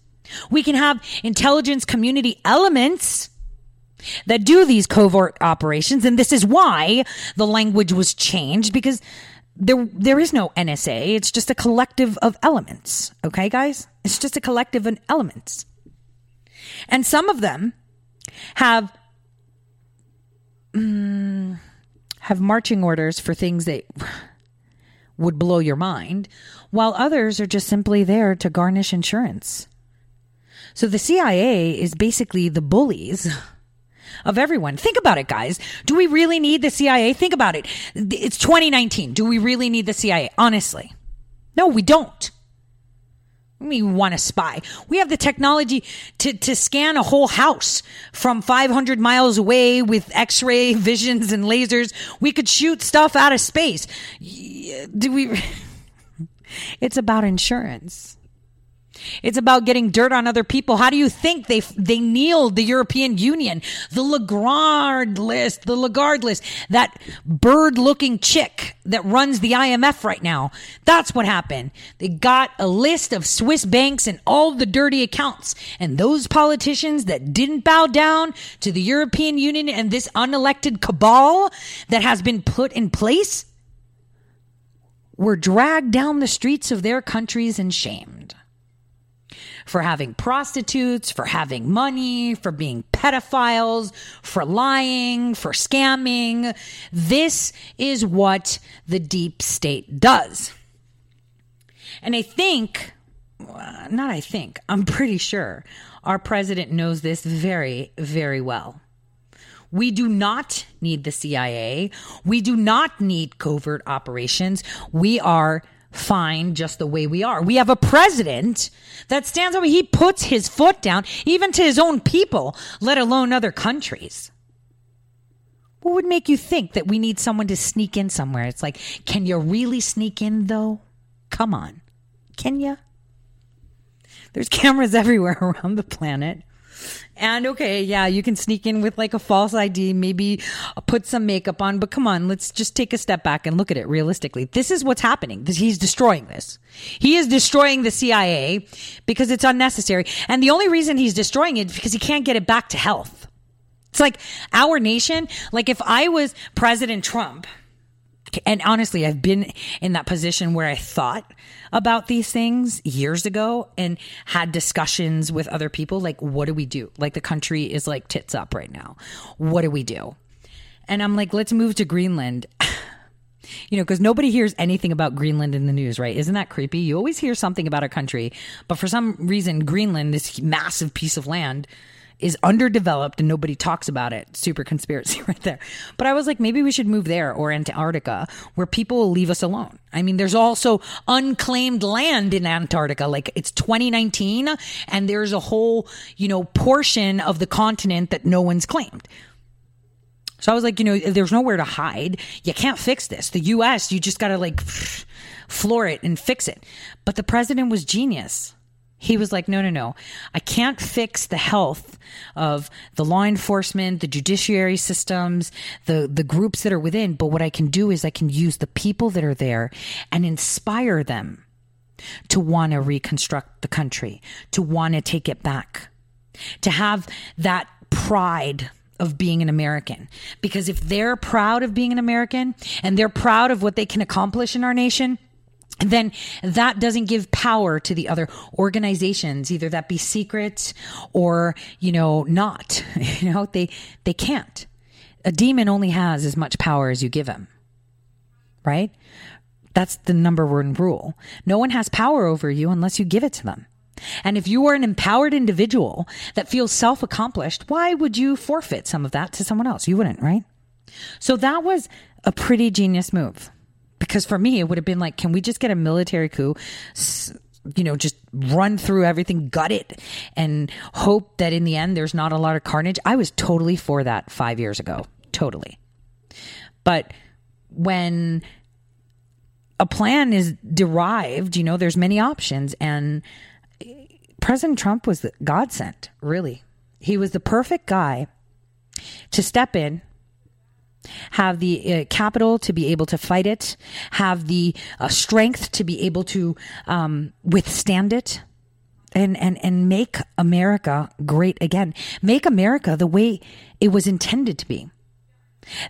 We can have intelligence community elements that do these covert operations, and this is why the language was changed because there there is no NSA. It's just a collective of elements. Okay, guys? It's just a collective of elements. And some of them have mm, have marching orders for things that would blow your mind, while others are just simply there to garnish insurance. So the CIA is basically the bullies of everyone. Think about it, guys. Do we really need the CIA? Think about it. It's 2019. Do we really need the CIA? Honestly. No, we don't. We want to spy. We have the technology to, to scan a whole house from 500 miles away with x ray visions and lasers. We could shoot stuff out of space. Do we? It's about insurance. It's about getting dirt on other people. How do you think they they kneeled the European Union, the Lagarde list, the Lagarde list, that bird-looking chick that runs the IMF right now? That's what happened. They got a list of Swiss banks and all the dirty accounts, and those politicians that didn't bow down to the European Union and this unelected cabal that has been put in place were dragged down the streets of their countries and shamed for having prostitutes, for having money, for being pedophiles, for lying, for scamming. This is what the deep state does. And I think, uh, not I think, I'm pretty sure our president knows this very, very well. We do not need the CIA. We do not need covert operations. We are fine just the way we are. We have a president that stands over, he puts his foot down, even to his own people, let alone other countries. What would make you think that we need someone to sneak in somewhere? It's like, can you really sneak in though? Come on. Can you? There's cameras everywhere around the planet. And okay, yeah, you can sneak in with like a false ID, maybe put some makeup on, but come on, let's just take a step back and look at it realistically. This is what's happening. He's destroying this. He is destroying the CIA because it's unnecessary. And the only reason he's destroying it is because he can't get it back to health. It's like our nation, like if I was President Trump, and honestly, I've been in that position where I thought about these things years ago and had discussions with other people. Like, what do we do? Like, the country is like tits up right now. What do we do? And I'm like, let's move to Greenland. you know, because nobody hears anything about Greenland in the news, right? Isn't that creepy? You always hear something about a country, but for some reason, Greenland, this massive piece of land, is underdeveloped and nobody talks about it. Super conspiracy right there. But I was like, maybe we should move there or Antarctica where people will leave us alone. I mean, there's also unclaimed land in Antarctica. Like it's 2019 and there's a whole, you know, portion of the continent that no one's claimed. So I was like, you know, there's nowhere to hide. You can't fix this. The US, you just got to like floor it and fix it. But the president was genius. He was like, no, no, no. I can't fix the health of the law enforcement, the judiciary systems, the, the groups that are within. But what I can do is I can use the people that are there and inspire them to want to reconstruct the country, to want to take it back. to have that pride of being an American. Because if they're proud of being an American and they're proud of what they can accomplish in our nation, then that doesn't give power to the other organizations, either that be secret or, you know, not. You know, they they can't. A demon only has as much power as you give him. Right? That's the number one rule. No one has power over you unless you give it to them. And if you are an empowered individual that feels self accomplished, why would you forfeit some of that to someone else? You wouldn't, right? So that was a pretty genius move. Because for me, it would have been like, can we just get a military coup? You know, just run through everything, gut it, and hope that in the end there's not a lot of carnage. I was totally for that five years ago. Totally. But when a plan is derived, you know, there's many options. And President Trump was God sent, really. He was the perfect guy to step in have the uh, capital to be able to fight it, have the uh, strength to be able to um, withstand it, and and and make America great again. Make America the way it was intended to be.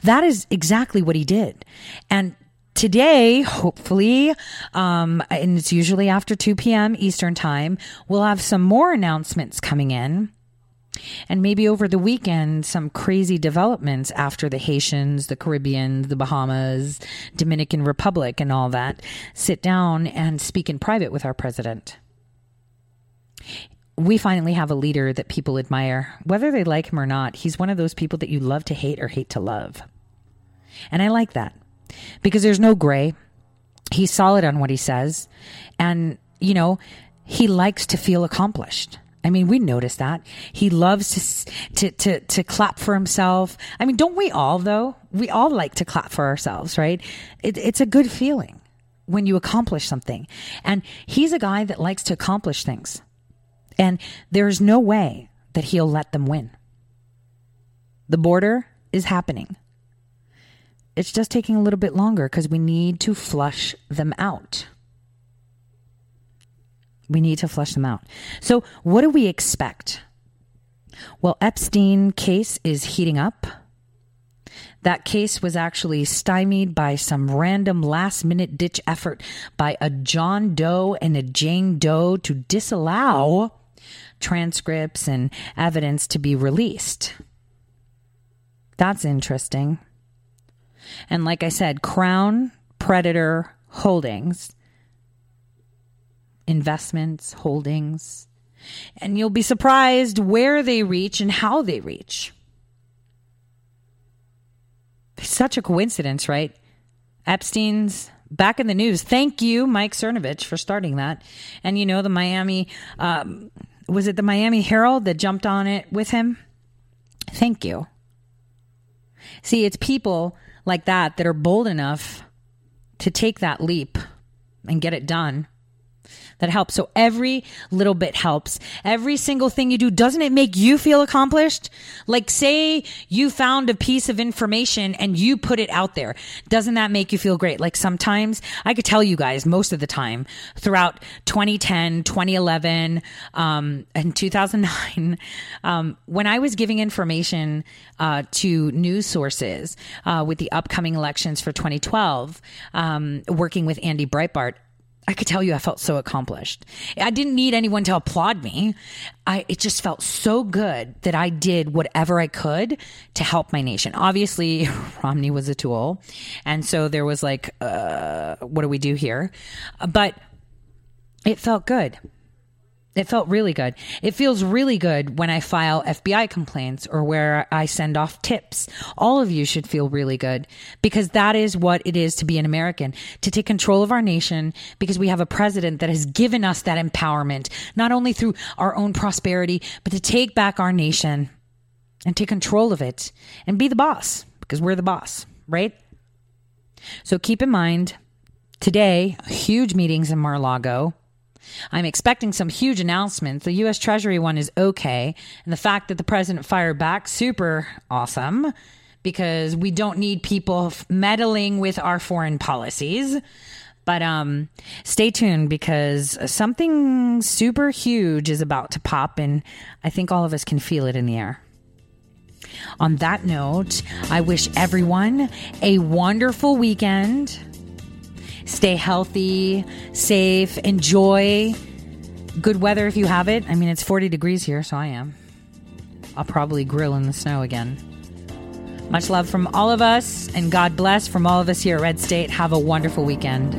That is exactly what he did, and. Today, hopefully, um, and it's usually after 2 p.m. Eastern Time, we'll have some more announcements coming in and maybe over the weekend, some crazy developments after the Haitians, the Caribbean, the Bahamas, Dominican Republic, and all that. Sit down and speak in private with our president. We finally have a leader that people admire. Whether they like him or not, he's one of those people that you love to hate or hate to love. And I like that because there's no gray. He's solid on what he says. And, you know, he likes to feel accomplished. I mean, we notice that he loves to, to to to clap for himself. I mean, don't we all though? We all like to clap for ourselves, right? It, it's a good feeling when you accomplish something, and he's a guy that likes to accomplish things, and there's no way that he'll let them win. The border is happening. It's just taking a little bit longer because we need to flush them out. We need to flush them out. So, what do we expect? Well, Epstein case is heating up. That case was actually stymied by some random last minute ditch effort by a John Doe and a Jane Doe to disallow transcripts and evidence to be released. That's interesting. And like I said, Crown Predator Holdings investments, holdings, and you'll be surprised where they reach and how they reach. Such a coincidence, right? Epstein's back in the news. Thank you, Mike Cernovich, for starting that. And you know, the Miami, um, was it the Miami Herald that jumped on it with him? Thank you. See, it's people like that that are bold enough to take that leap and get it done that helps. So every little bit helps. Every single thing you do, doesn't it make you feel accomplished? Like say you found a piece of information and you put it out there. Doesn't that make you feel great? Like sometimes I could tell you guys most of the time throughout 2010, 2011, um, and 2009, um, when I was giving information, uh, to news sources, uh, with the upcoming elections for 2012, um, working with Andy Breitbart, I could tell you I felt so accomplished. I didn't need anyone to applaud me. I it just felt so good that I did whatever I could to help my nation. Obviously, Romney was a tool, and so there was like, uh, what do we do here? But it felt good. It felt really good. It feels really good when I file FBI complaints or where I send off tips. All of you should feel really good because that is what it is to be an American, to take control of our nation because we have a president that has given us that empowerment, not only through our own prosperity, but to take back our nation and take control of it and be the boss because we're the boss, right? So keep in mind today, huge meetings in Mar-a-Lago I'm expecting some huge announcements. The U.S. Treasury one is okay. And the fact that the president fired back, super awesome because we don't need people meddling with our foreign policies. But um, stay tuned because something super huge is about to pop, and I think all of us can feel it in the air. On that note, I wish everyone a wonderful weekend. Stay healthy, safe, enjoy good weather if you have it. I mean, it's 40 degrees here, so I am. I'll probably grill in the snow again. Much love from all of us, and God bless from all of us here at Red State. Have a wonderful weekend.